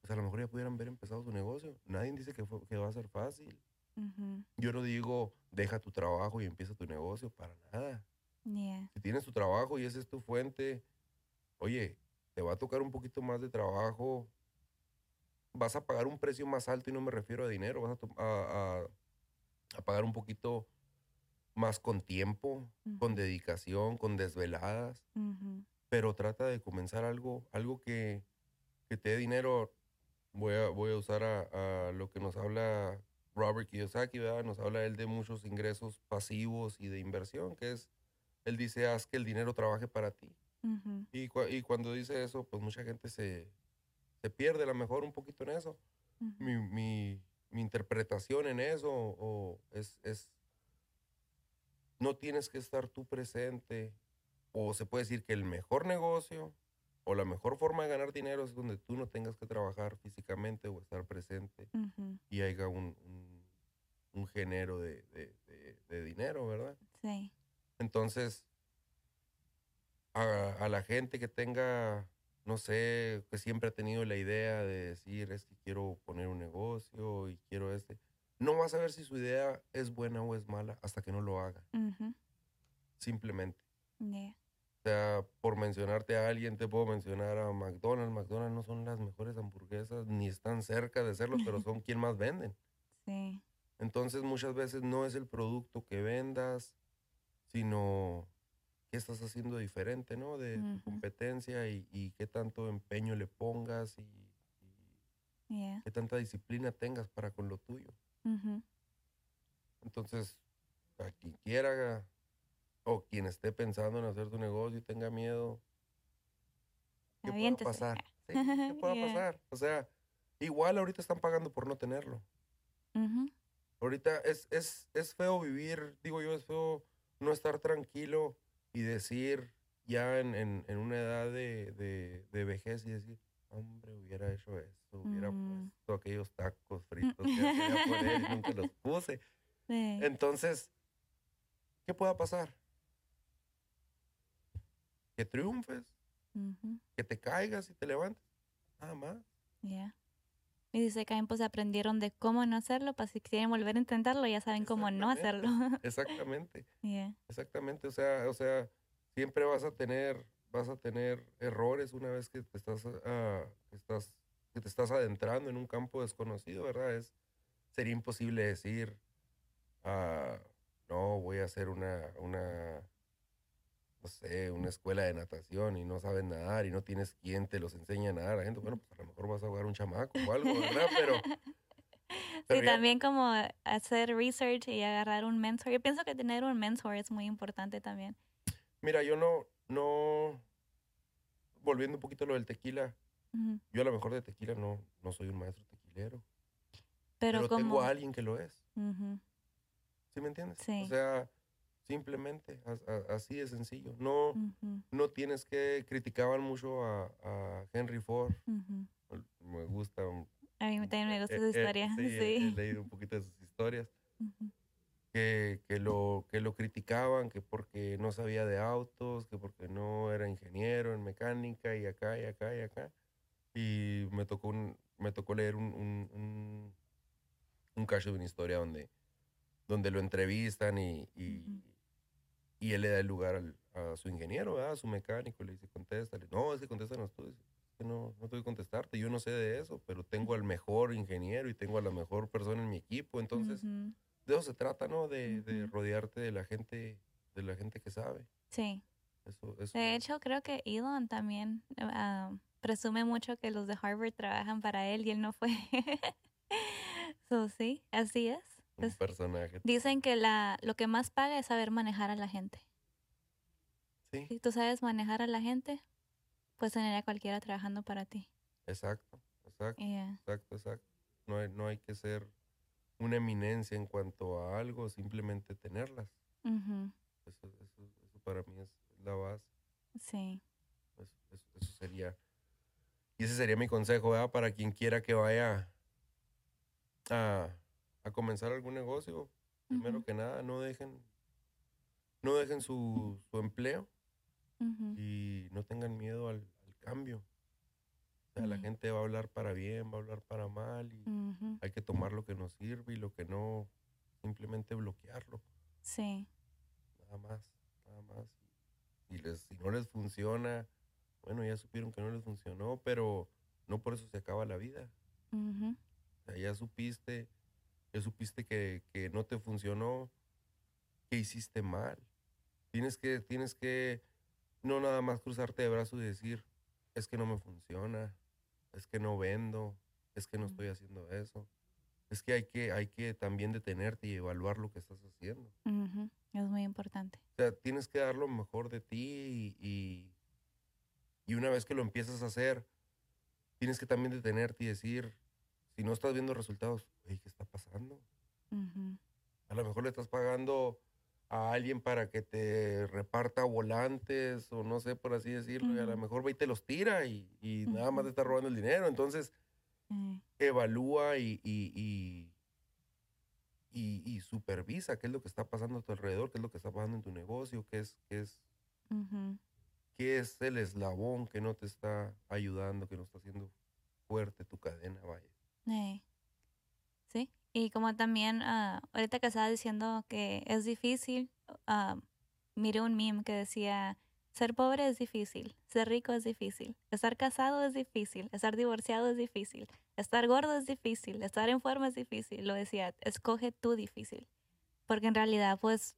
pues a lo mejor ya pudieran haber empezado su negocio. Nadie dice que, fue- que va a ser fácil. Ujú. Yo no digo, deja tu trabajo y empieza tu negocio, para nada. Yeah. Si tienes tu trabajo y esa es tu fuente, oye, te va a tocar un poquito más de trabajo, vas a pagar un precio más alto y no me refiero a dinero, vas a, to- a- a- a pagar un poquito más con tiempo, con Ujú. dedicación, con desveladas, Ujú. pero trata de comenzar algo, algo que, que te dé dinero. Voy a, voy a usar a, lo que nos habla Robert Kiyosaki, ¿verdad? Nos habla él de muchos ingresos pasivos y de inversión, que es, él dice, haz que el dinero trabaje para ti. Ujú. Y, cua- y cuando dice eso, pues mucha gente se, se pierde a lo mejor un poquito en eso. Mi, mi, mi interpretación en eso o es, es, no tienes que estar tú presente, o se puede decir que el mejor negocio o la mejor forma de ganar dinero es donde tú no tengas que trabajar físicamente o estar presente y haya un, un, un género de, de- de- de dinero, ¿verdad? Sí. Entonces, a, a la gente que tenga, no sé, que siempre ha tenido la idea de decir, es que quiero poner un negocio y quiero este, no vas a ver si su idea es buena o es mala hasta que no lo haga, simplemente. Yeah. O sea, por mencionarte a alguien, te puedo mencionar a McDonald's. McDonald's no son las mejores hamburguesas, ni están cerca de serlo, pero son quien más venden. Sí. Entonces muchas veces no es el producto que vendas, sino qué estás haciendo diferente, ¿no? De tu Ujú. competencia y, y qué tanto empeño le pongas y, y Yeah. qué tanta disciplina tengas para con lo tuyo. Ujú. Entonces, a quien quiera o quien esté pensando en hacer tu negocio y tenga miedo, ¿qué puede pasar? Sí, ¿Qué puede Yeah. pasar? O sea, igual ahorita están pagando por no tenerlo. Ujú. Ahorita es, es, es feo vivir, digo yo, es feo no estar tranquilo y decir ya en, en, en una edad de, de, de vejez y decir, hombre, hubiera hecho esto, hubiera Mm. puesto aquellos tacos fritos que quería poner y nunca los puse. Sí. Entonces, ¿qué pueda pasar? Que triunfes, que te caigas y te levantes, nada más. Yeah. Y dice que pues aprendieron de cómo no hacerlo, para si quieren volver a intentarlo, ya saben cómo no hacerlo. Exactamente. yeah. Exactamente, o sea, o sea, siempre vas a tener, vas a tener errores una vez que te estás, que estás, que te estás adentrando en un campo desconocido, ¿verdad? Es, sería imposible decir, ah, no, voy a hacer una, una, no sé, una escuela de natación y no sabes nadar y no tienes quien te los enseñe a nadar. La gente, bueno, pues a lo mejor vas a jugar un chamaco o algo, ¿verdad? Pero, pero Sí, ya- también como hacer research y agarrar un mentor. Yo pienso que tener un mentor es muy importante también. mira, yo no, no, volviendo un poquito a lo del tequila, Ujú. Yo a lo mejor de tequila no, no soy un maestro tequilero, Pero, pero, tengo a alguien que lo es. Ujú. ¿Sí me entiendes? Sí. O sea, simplemente así de sencillo. No, Ujú. no tienes que criticaban mucho a, a Henry Ford. Ujú. Me gusta. A mí también me gusta eh, eh, historia. sí, Sí. he- he leído un poquito de sus historias. Ujú. que, que lo, que lo criticaban, que porque no sabía de autos, que porque no era ingeniero en mecánica y acá y acá y acá. Y me tocó, un, me tocó leer un, un, un, un cacho de una historia donde, donde lo entrevistan y, y. y él le da el lugar al- a su ingeniero, ¿verdad? a su mecánico, le dice, contéstale. No, es que contéstanos tú. Dice, "Es que no, no tengo que contestarte, yo no sé de eso, pero tengo al mejor ingeniero y tengo a la mejor persona en mi equipo, entonces de eso se trata, ¿no? De, rodearte de la gente, de la gente que sabe. Sí. Eso, eso. De hecho, creo que Elon también ah, presume mucho que los de Harvard trabajan para él y él no fue. so, sí, así es. Un es- personaje. Dicen que la, lo que más paga es saber manejar a la gente. Sí, Si tú sabes manejar a la gente, pues tener a cualquiera trabajando para ti. exacto, exacto, Yeah. exacto, exacto. No hay, no hay que ser una eminencia en cuanto a algo, simplemente tenerlas. Eso, eso, eso para mí es la base. Sí. Eso, eso- eso sería. Y ese sería mi consejo, ¿verdad? Para quien quiera que vaya a, a comenzar algún negocio. Primero Ujú, que nada, no dejen, no dejen su, su empleo ujú, y no tengan miedo al, al cambio. O sea, la Mm. gente va a hablar para bien, va a hablar para mal y hay que tomar lo que nos sirve y lo que no, simplemente bloquearlo. Sí. Nada más, nada más. Y les, si no les funciona, bueno, ya supieron que no les funcionó, pero no por eso se acaba la vida. O sea, ya supiste, ya supiste que, que no te funcionó, que hiciste mal. Tienes que, tienes que no nada más cruzarte de brazos y decir, es que no me funciona, es que no vendo, es que no estoy haciendo eso. Es que hay que, hay que también detenerte y evaluar lo que estás haciendo. ujú. Es muy importante. O sea, tienes que dar lo mejor de ti y, y, y una vez que lo empiezas a hacer, tienes que también detenerte y decir, si no estás viendo resultados, "Ey, ¿qué está pasando? Ujú, A lo mejor le estás pagando a alguien para que te reparta volantes o no sé, por así decirlo, y a lo mejor va y te los tira y, y nada más te está robando el dinero. Entonces, evalúa y, supervisa qué es lo que está pasando a tu alrededor, qué es lo que está pasando en tu negocio, qué es, qué es, qué es el eslabón que no te está ayudando, que no está haciendo fuerte tu cadena, vaya. Y como también, ah, ahorita que estaba diciendo que es difícil, ah, miré un meme que decía, ser pobre es difícil, ser rico es difícil, estar casado es difícil, estar divorciado es difícil, estar gordo es difícil, estar en forma es difícil. Lo decía, escoge tú difícil. Porque en realidad, pues,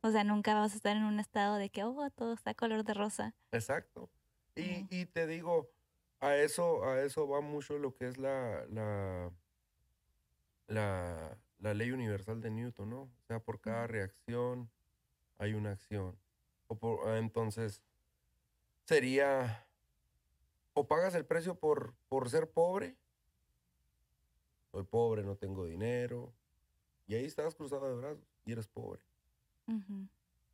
o sea, nunca vas a estar en un estado de que, oh, todo está color de rosa. Exacto. Y, y te digo, a eso, a eso va mucho lo que es la, la, la, la ley universal de Newton, ¿no? O sea, por cada reacción hay una acción. O por- ah, entonces, sería, o pagas el precio por, por ser pobre, soy pobre, no tengo dinero, y ahí estás cruzado de brazos y eres pobre.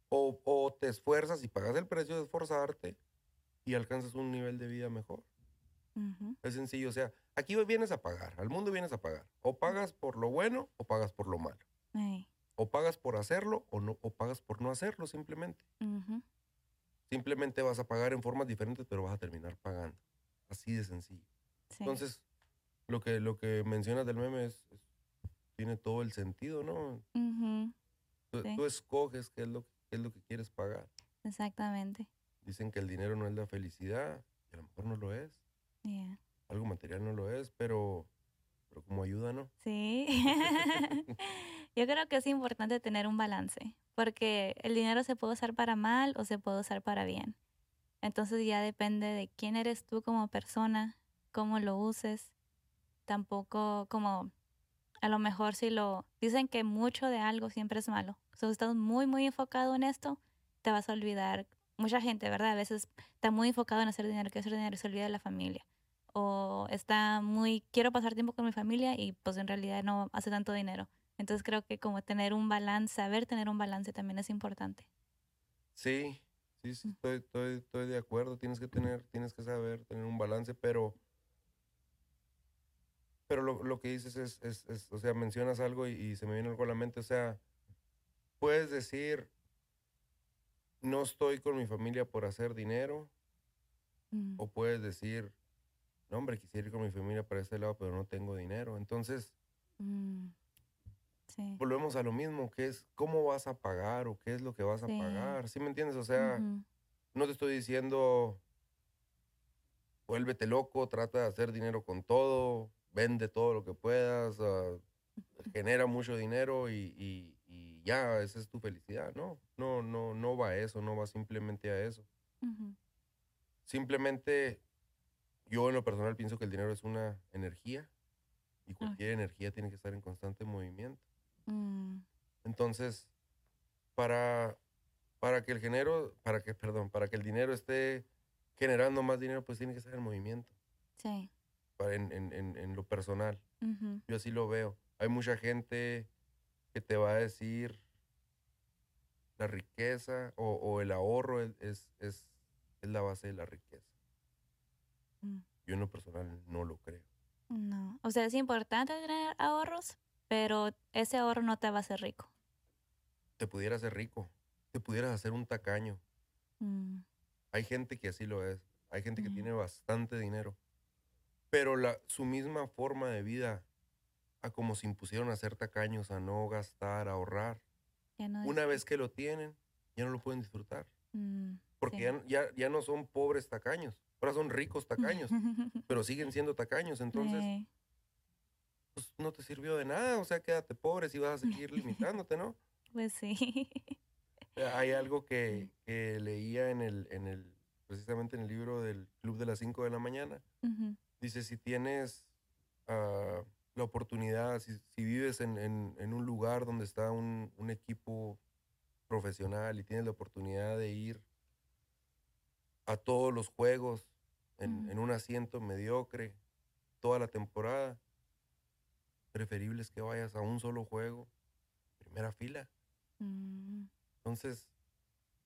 O, o te esfuerzas y pagas el precio de esforzarte y alcanzas un nivel de vida mejor. Es sencillo, o sea, aquí vienes a pagar, al mundo vienes a pagar. O pagas por lo bueno o pagas por lo malo. O pagas por hacerlo o no o pagas por no hacerlo simplemente. Simplemente vas a pagar en formas diferentes, pero vas a terminar pagando. Así de sencillo. sí. Entonces, lo que lo que mencionas del meme es, es- tiene todo el sentido, ¿no? Ujú, Tú, Sí. tú escoges qué es lo qué es lo que quieres pagar. Exactamente. Dicen que el dinero no es la felicidad, y a lo mejor no lo es. Yeah. Algo material no lo es, pero, pero como ayuda, ¿no? Sí. Yo creo que es importante tener un balance, porque el dinero se puede usar para mal o se puede usar para bien. Entonces ya depende de quién eres tú como persona, cómo lo uses. Tampoco como a lo mejor si lo dicen que mucho de algo siempre es malo. Si estás muy muy enfocado en esto, te vas a olvidar. Mucha gente, ¿verdad? A veces está muy enfocado en hacer dinero, que hacer dinero y se olvida de la familia o está muy, quiero pasar tiempo con mi familia y pues en realidad no hace tanto dinero. Entonces creo que como tener un balance, saber tener un balance también es importante. Sí, sí, sí, Mm. estoy, estoy, estoy de acuerdo. Tienes que tener, tienes que saber tener un balance, pero, pero lo, lo que dices es, es, es, o sea, mencionas algo y, y se me viene algo a la mente. O sea, puedes decir, no estoy con mi familia por hacer dinero, Mm, o puedes decir, no, hombre, quisiera ir con mi familia para este lado, pero no tengo dinero. Entonces, mm, sí. volvemos a lo mismo, que es cómo vas a pagar o qué es lo que vas a pagar. ¿Sí me entiendes? O sea, no te estoy diciendo, vuélvete loco, trata de hacer dinero con todo, vende todo lo que puedas, ah, genera mucho dinero y, y- y ya, esa es tu felicidad. No, no, no, no va a eso, no va simplemente a eso. Simplemente yo en lo personal pienso que el dinero es una energía y cualquier energía tiene que estar en constante movimiento. Mm, Entonces, para, para que el dinero, para que, perdón, para que el dinero esté generando más dinero, pues tiene que estar en movimiento, sí. para- en, en- en- en lo personal. Yo así lo veo. Hay mucha gente que te va a decir la riqueza o, o el ahorro es, es, es- es la base de la riqueza. Mm. Yo en lo personal no lo creo. No. O sea, es importante tener ahorros, pero ese ahorro no te va a hacer rico. Te pudieras ser rico, te pudieras hacer un tacaño. Mm, Hay gente que así lo es. Hay gente que Ujú. tiene bastante dinero. Pero la, su misma forma de vida, a como se impusieron a ser tacaños, a no gastar, a ahorrar, no una vez que lo tienen, ya no lo pueden disfrutar. Mm, Porque Sí. ya, ya, ya no son pobres tacaños, ahora son ricos tacaños, pero siguen siendo tacaños. Entonces, pues no te sirvió de nada. O sea, quédate pobre si vas a seguir limitándote, ¿no? pues sí. Hay algo que, que leía en el, en el, precisamente en el libro del Club de las 5 de la mañana. Dice, si tienes ah, la oportunidad, si, si vives en, en- en un lugar donde está un, un equipo profesional y tienes la oportunidad de ir a todos los juegos en, un asiento mediocre toda la temporada, preferible es que vayas a un solo juego, primera fila. mm, Entonces,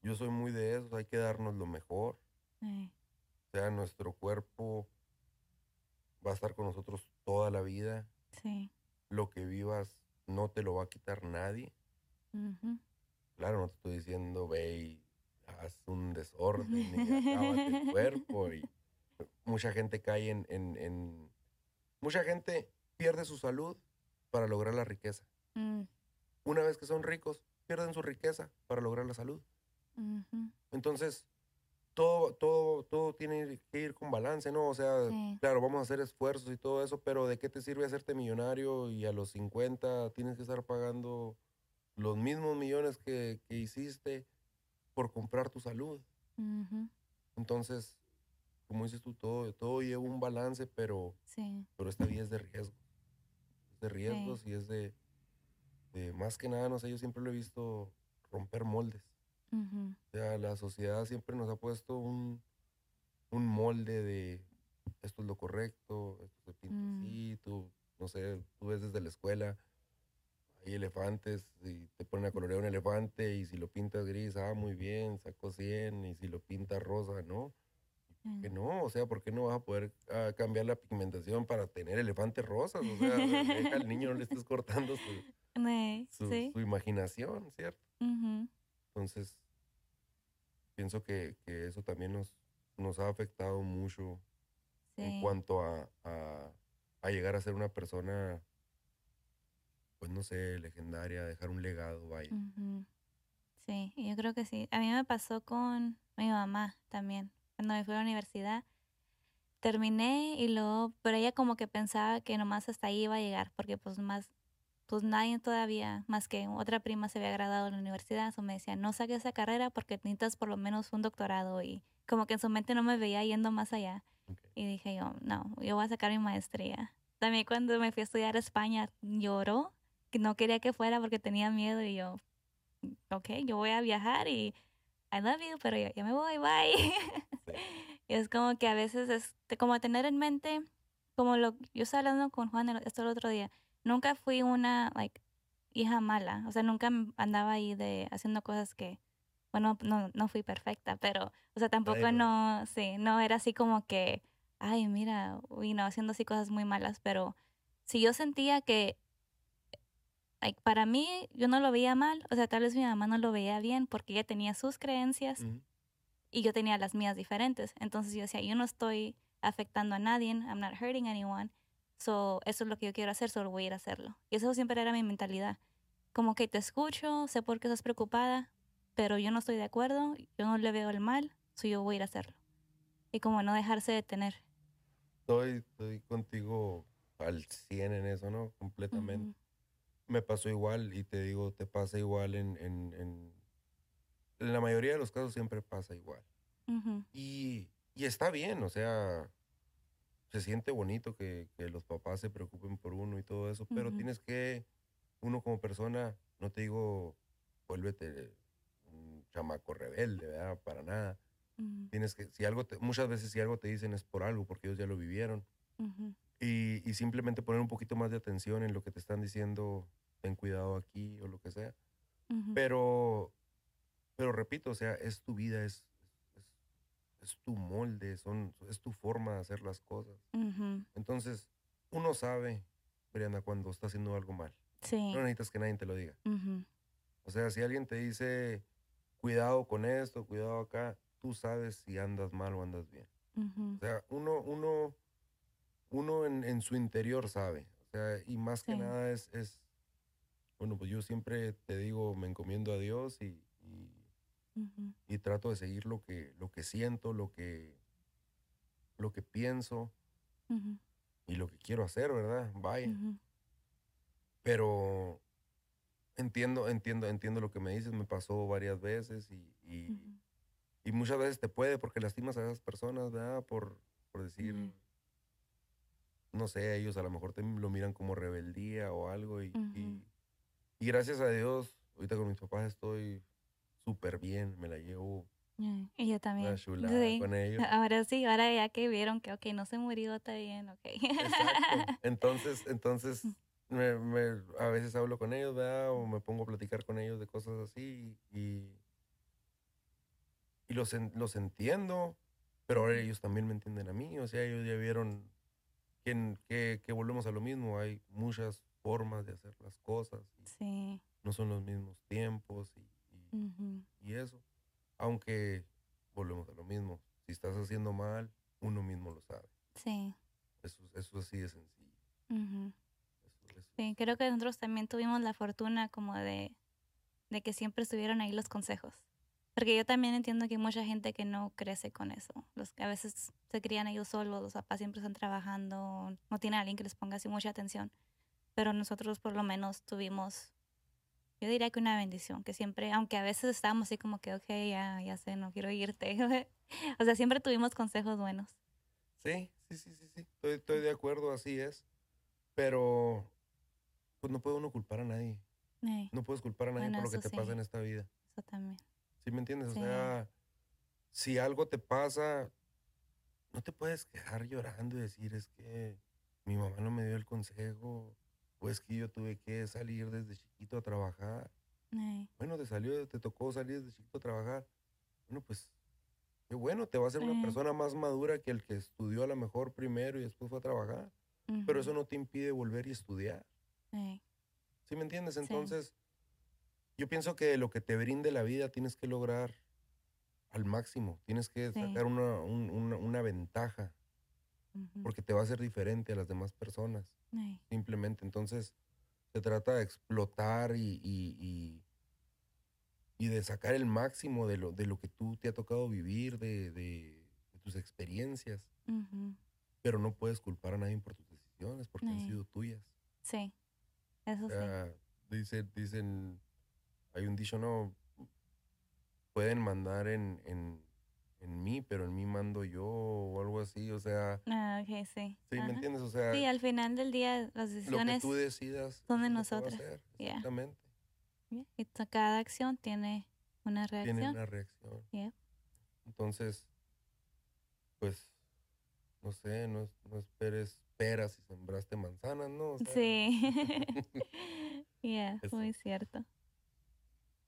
yo soy muy de eso, hay que darnos lo mejor. O sea, nuestro cuerpo va a estar con nosotros toda la vida. sí. Lo que vivas no te lo va a quitar nadie. Claro, no te estoy diciendo ve y haz un desorden y acábate el cuerpo. Y mucha gente cae en, en- en- Mucha gente pierde su salud para lograr la riqueza. mm, Una vez que son ricos, pierden su riqueza para lograr la salud. ujú, Entonces, todo, todo, todo tiene que ir con balance, ¿no? O sea, Sí. claro, vamos a hacer esfuerzos y todo eso, pero ¿de qué te sirve hacerte millonario y a los 50 tienes que estar pagando los mismos millones que, que hiciste por comprar tu salud? Entonces, como dices tú, todo, todo lleva un balance, pero, Sí. pero esta vida es de riesgos. Es de riesgos y es de, de, más que nada, no sé, yo siempre lo he visto romper moldes. ujú, O sea, la sociedad siempre nos ha puesto un, un molde de esto es lo correcto, esto se pinta Mm. así, tú, no sé, tú ves desde la escuela, hay elefantes y te ponen a colorear un elefante y si lo pintas gris, ah, muy bien, sacó 100 y si lo pintas rosa, ¿no? Que no, o sea, ¿por qué no vas a poder ah, cambiar la pigmentación para tener elefantes rosas? O sea, deja al niño, no le estés cortando su, su, Sí. su imaginación, ¿cierto? Entonces, pienso que, que eso también nos, nos ha afectado mucho en cuanto a, a, a llegar a ser una persona, pues no sé, legendaria, dejar un legado, vaya. Sí, yo creo que sí. A mí me pasó con mi mamá también. Cuando me fui a la universidad, terminé y luego, pero ella como que pensaba que nomás hasta ahí iba a llegar, porque pues más, pues nadie todavía, más que otra prima se había graduado en la universidad, o me decía, no saques esa carrera porque necesitas por lo menos un doctorado y como que en su mente no me veía yendo más allá. Ok. Y dije yo, no, yo voy a sacar mi maestría. También cuando me fui a estudiar a España, lloró, que no quería que fuera porque tenía miedo y yo, ok, yo voy a viajar y I love you, pero ya, ya me voy, bye. y es como que a veces es como tener en mente, como lo, yo estaba hablando con Juan el- esto el otro día, nunca fui una, like, hija mala, o sea, nunca andaba ahí de haciendo cosas que, bueno, no, no fui perfecta, pero, o sea, tampoco Ay, no, sí, no era así como que, ay, mira, uy, no, haciendo así cosas muy malas, pero si yo sentía que like, para mí yo no lo veía mal, o sea, tal vez mi mamá no lo veía bien porque ella tenía sus creencias. Y yo tenía las mías diferentes. Entonces yo decía, yo no estoy afectando a nadie, I'm not hurting anyone, so eso es lo que yo quiero hacer, solo voy a ir a hacerlo. Y eso siempre era mi mentalidad. Como que te escucho, sé por qué estás preocupada, pero yo no estoy de acuerdo, yo no le veo el mal, so yo voy a ir a hacerlo. Y como no dejarse detener. Estoy, estoy contigo al 100 en eso, ¿no? Completamente. Ujú. me pasó igual y te digo, te pasa igual en, en, en, en la mayoría de los casos siempre pasa igual. Ujú. Y, y está bien, o sea, se siente bonito que, que los papás se preocupen por uno y todo eso, pero Ujú. tienes que, uno como persona, no te digo, vuélvete un chamaco rebelde, ¿verdad? Para nada. Ujú. Tienes que, si algo, te- muchas veces si algo te dicen es por algo, porque ellos ya lo vivieron. Y, y simplemente poner un poquito más de atención en lo que te están diciendo, ten cuidado aquí o lo que sea. Pero, pero repito, o sea, es tu vida, es, es, es tu molde, son, es tu forma de hacer las cosas. Ujú. Entonces, uno sabe, Brianda, cuando está haciendo algo mal. Sí. No necesitas que nadie te lo diga. Ujú. O sea, si alguien te dice, cuidado con esto, cuidado acá, tú sabes si andas mal o andas bien. Ujú. O sea, uno, uno, uno en, en su interior sabe. O sea, y más que Sí. nada es, es, bueno, pues yo siempre te digo, me encomiendo a Dios y, y, Ujú. y trato de seguir lo que, lo que siento, lo que, lo que pienso Ujú. y lo que quiero hacer, ¿verdad? Vaya. Ujú. Pero entiendo, entiendo, entiendo lo que me dices, me pasó varias veces y, y, y muchas veces te puede porque lastimas a esas personas, ¿verdad? Por, por decir, no sé, ellos a lo mejor te lo miran como rebeldía o algo y, y gracias a Dios, ahorita con mis papás estoy súper bien, me la llevo Ay, Y yo una también. chulada Sí. con ellos. Ahora sí, ahora ya que vieron que, ok, no se murió, está bien, ok. Exacto. Entonces, entonces me, me- a veces hablo con ellos, ¿verdad? O me pongo a platicar con ellos de cosas así y, y los, en- los entiendo, pero ahora ellos también me entienden a mí. O sea, ellos ya vieron que, que, que volvemos a lo mismo. Hay muchas formas de hacer las cosas. y Sí. no son los mismos tiempos y, y- Ujú. y eso. Aunque volvemos a lo mismo. Si estás haciendo mal, uno mismo lo sabe. Sí. Eso, eso es así de sencillo. Eso- eso- Sí, creo que nosotros también tuvimos la fortuna como de, de que siempre estuvieron ahí los consejos. Porque yo también entiendo que hay mucha gente que no crece con eso. Los que a veces se crían ellos solos, los papás siempre están trabajando, no tienen a alguien que les ponga así mucha atención. Pero nosotros por lo menos tuvimos, yo diría que una bendición, que siempre, aunque a veces estábamos así como que, ok, ya, ya sé, no quiero irte. o sea, siempre tuvimos consejos buenos. Sí, sí, sí, sí, sí. Estoy, estoy de acuerdo, así es. Pero, pues no puede uno culpar a nadie. Eh, No puedes culpar a nadie Bueno, por lo que te sí. pasa en esta vida. eso también. ¿Sí me entiendes? Sí. O sea, si algo te pasa, no te puedes quedar llorando y decir, es que mi mamá no me dio el consejo, o es que yo tuve que salir desde chiquito a trabajar. Bueno, te salió, te tocó salir desde chiquito a trabajar. Bueno, pues, qué bueno, te va a hacer una Eh. persona más madura que el que estudió a lo mejor primero y después fue a trabajar. Pero eso no te impide volver y estudiar. eh, ¿Sí me entiendes? Sí. Entonces, yo pienso que lo que te brinde la vida tienes que lograr al máximo. Tienes que Sí. sacar una, un- una, una ventaja porque te va a hacer diferente a las demás personas. Simplemente. Entonces, se trata de explotar y, y, y- y de sacar el máximo de lo, de lo que tú te ha tocado vivir, de, de- de tus experiencias. Pero no puedes culpar a nadie por tus decisiones porque han sido tuyas. Sí, eso O sí. sea, dice, dicen, hay un dicho, no, pueden mandar en, en, en mí, pero en mí mando yo o algo así, o sea, Ah, ok, sí. ¿sí Ajá. me entiendes? O sea, Sí, al final del día las lo que decisiones tú decidas son de Yeah. Exactamente. Yeah, y cada acción tiene una Tiene reacción. una reacción. Yeah. Entonces, pues, no sé, no, no esperes peras y sembraste manzanas, ¿no? O sea, Sí. yeah, muy cierto.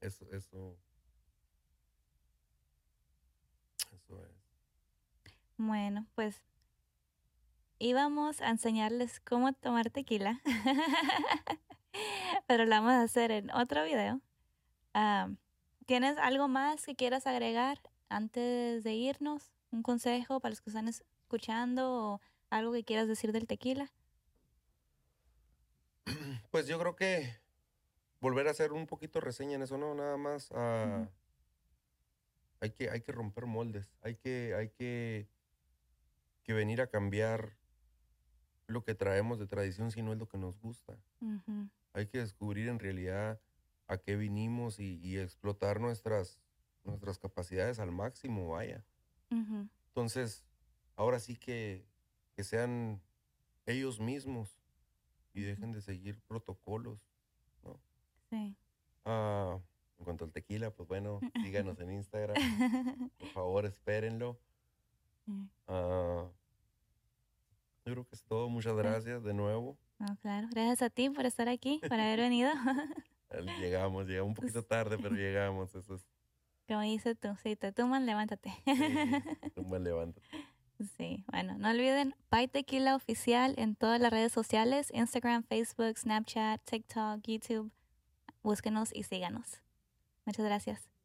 Eso, eso. Eso es. Bueno, pues íbamos a enseñarles cómo tomar tequila, pero lo vamos a hacer en otro video. Ah, ¿Tienes algo más que quieras agregar antes de irnos? ¿Un consejo para los que están escuchando o algo que quieras decir del tequila? Pues yo creo que volver a hacer un poquito reseña en eso, ¿no? Nada más. ah, Ujú. Hay, que, hay que romper moldes. Hay que, hay que, que venir a cambiar lo que traemos de tradición, sino es lo que nos gusta. Hay que descubrir en realidad a qué vinimos y, y explotar nuestras, nuestras capacidades al máximo, vaya. Entonces, ahora sí que, que sean ellos mismos y dejen de seguir protocolos. Sí. Ah, en cuanto al tequila, pues bueno, síganos en Instagram. Por favor, espérenlo. Ah, yo creo que es todo. Muchas gracias de nuevo. No, claro. Gracias a ti por estar aquí, por haber venido. Llegamos, llegamos un poquito tarde, pero llegamos. Eso es Como dices tú, si te toman, levántate. sí, un buen levante. Sí, bueno, no olviden Pai Tequila Oficial en todas las redes sociales, Instagram, Facebook, Snapchat, TikTok, YouTube. Búsquenos y síganos. Muchas gracias.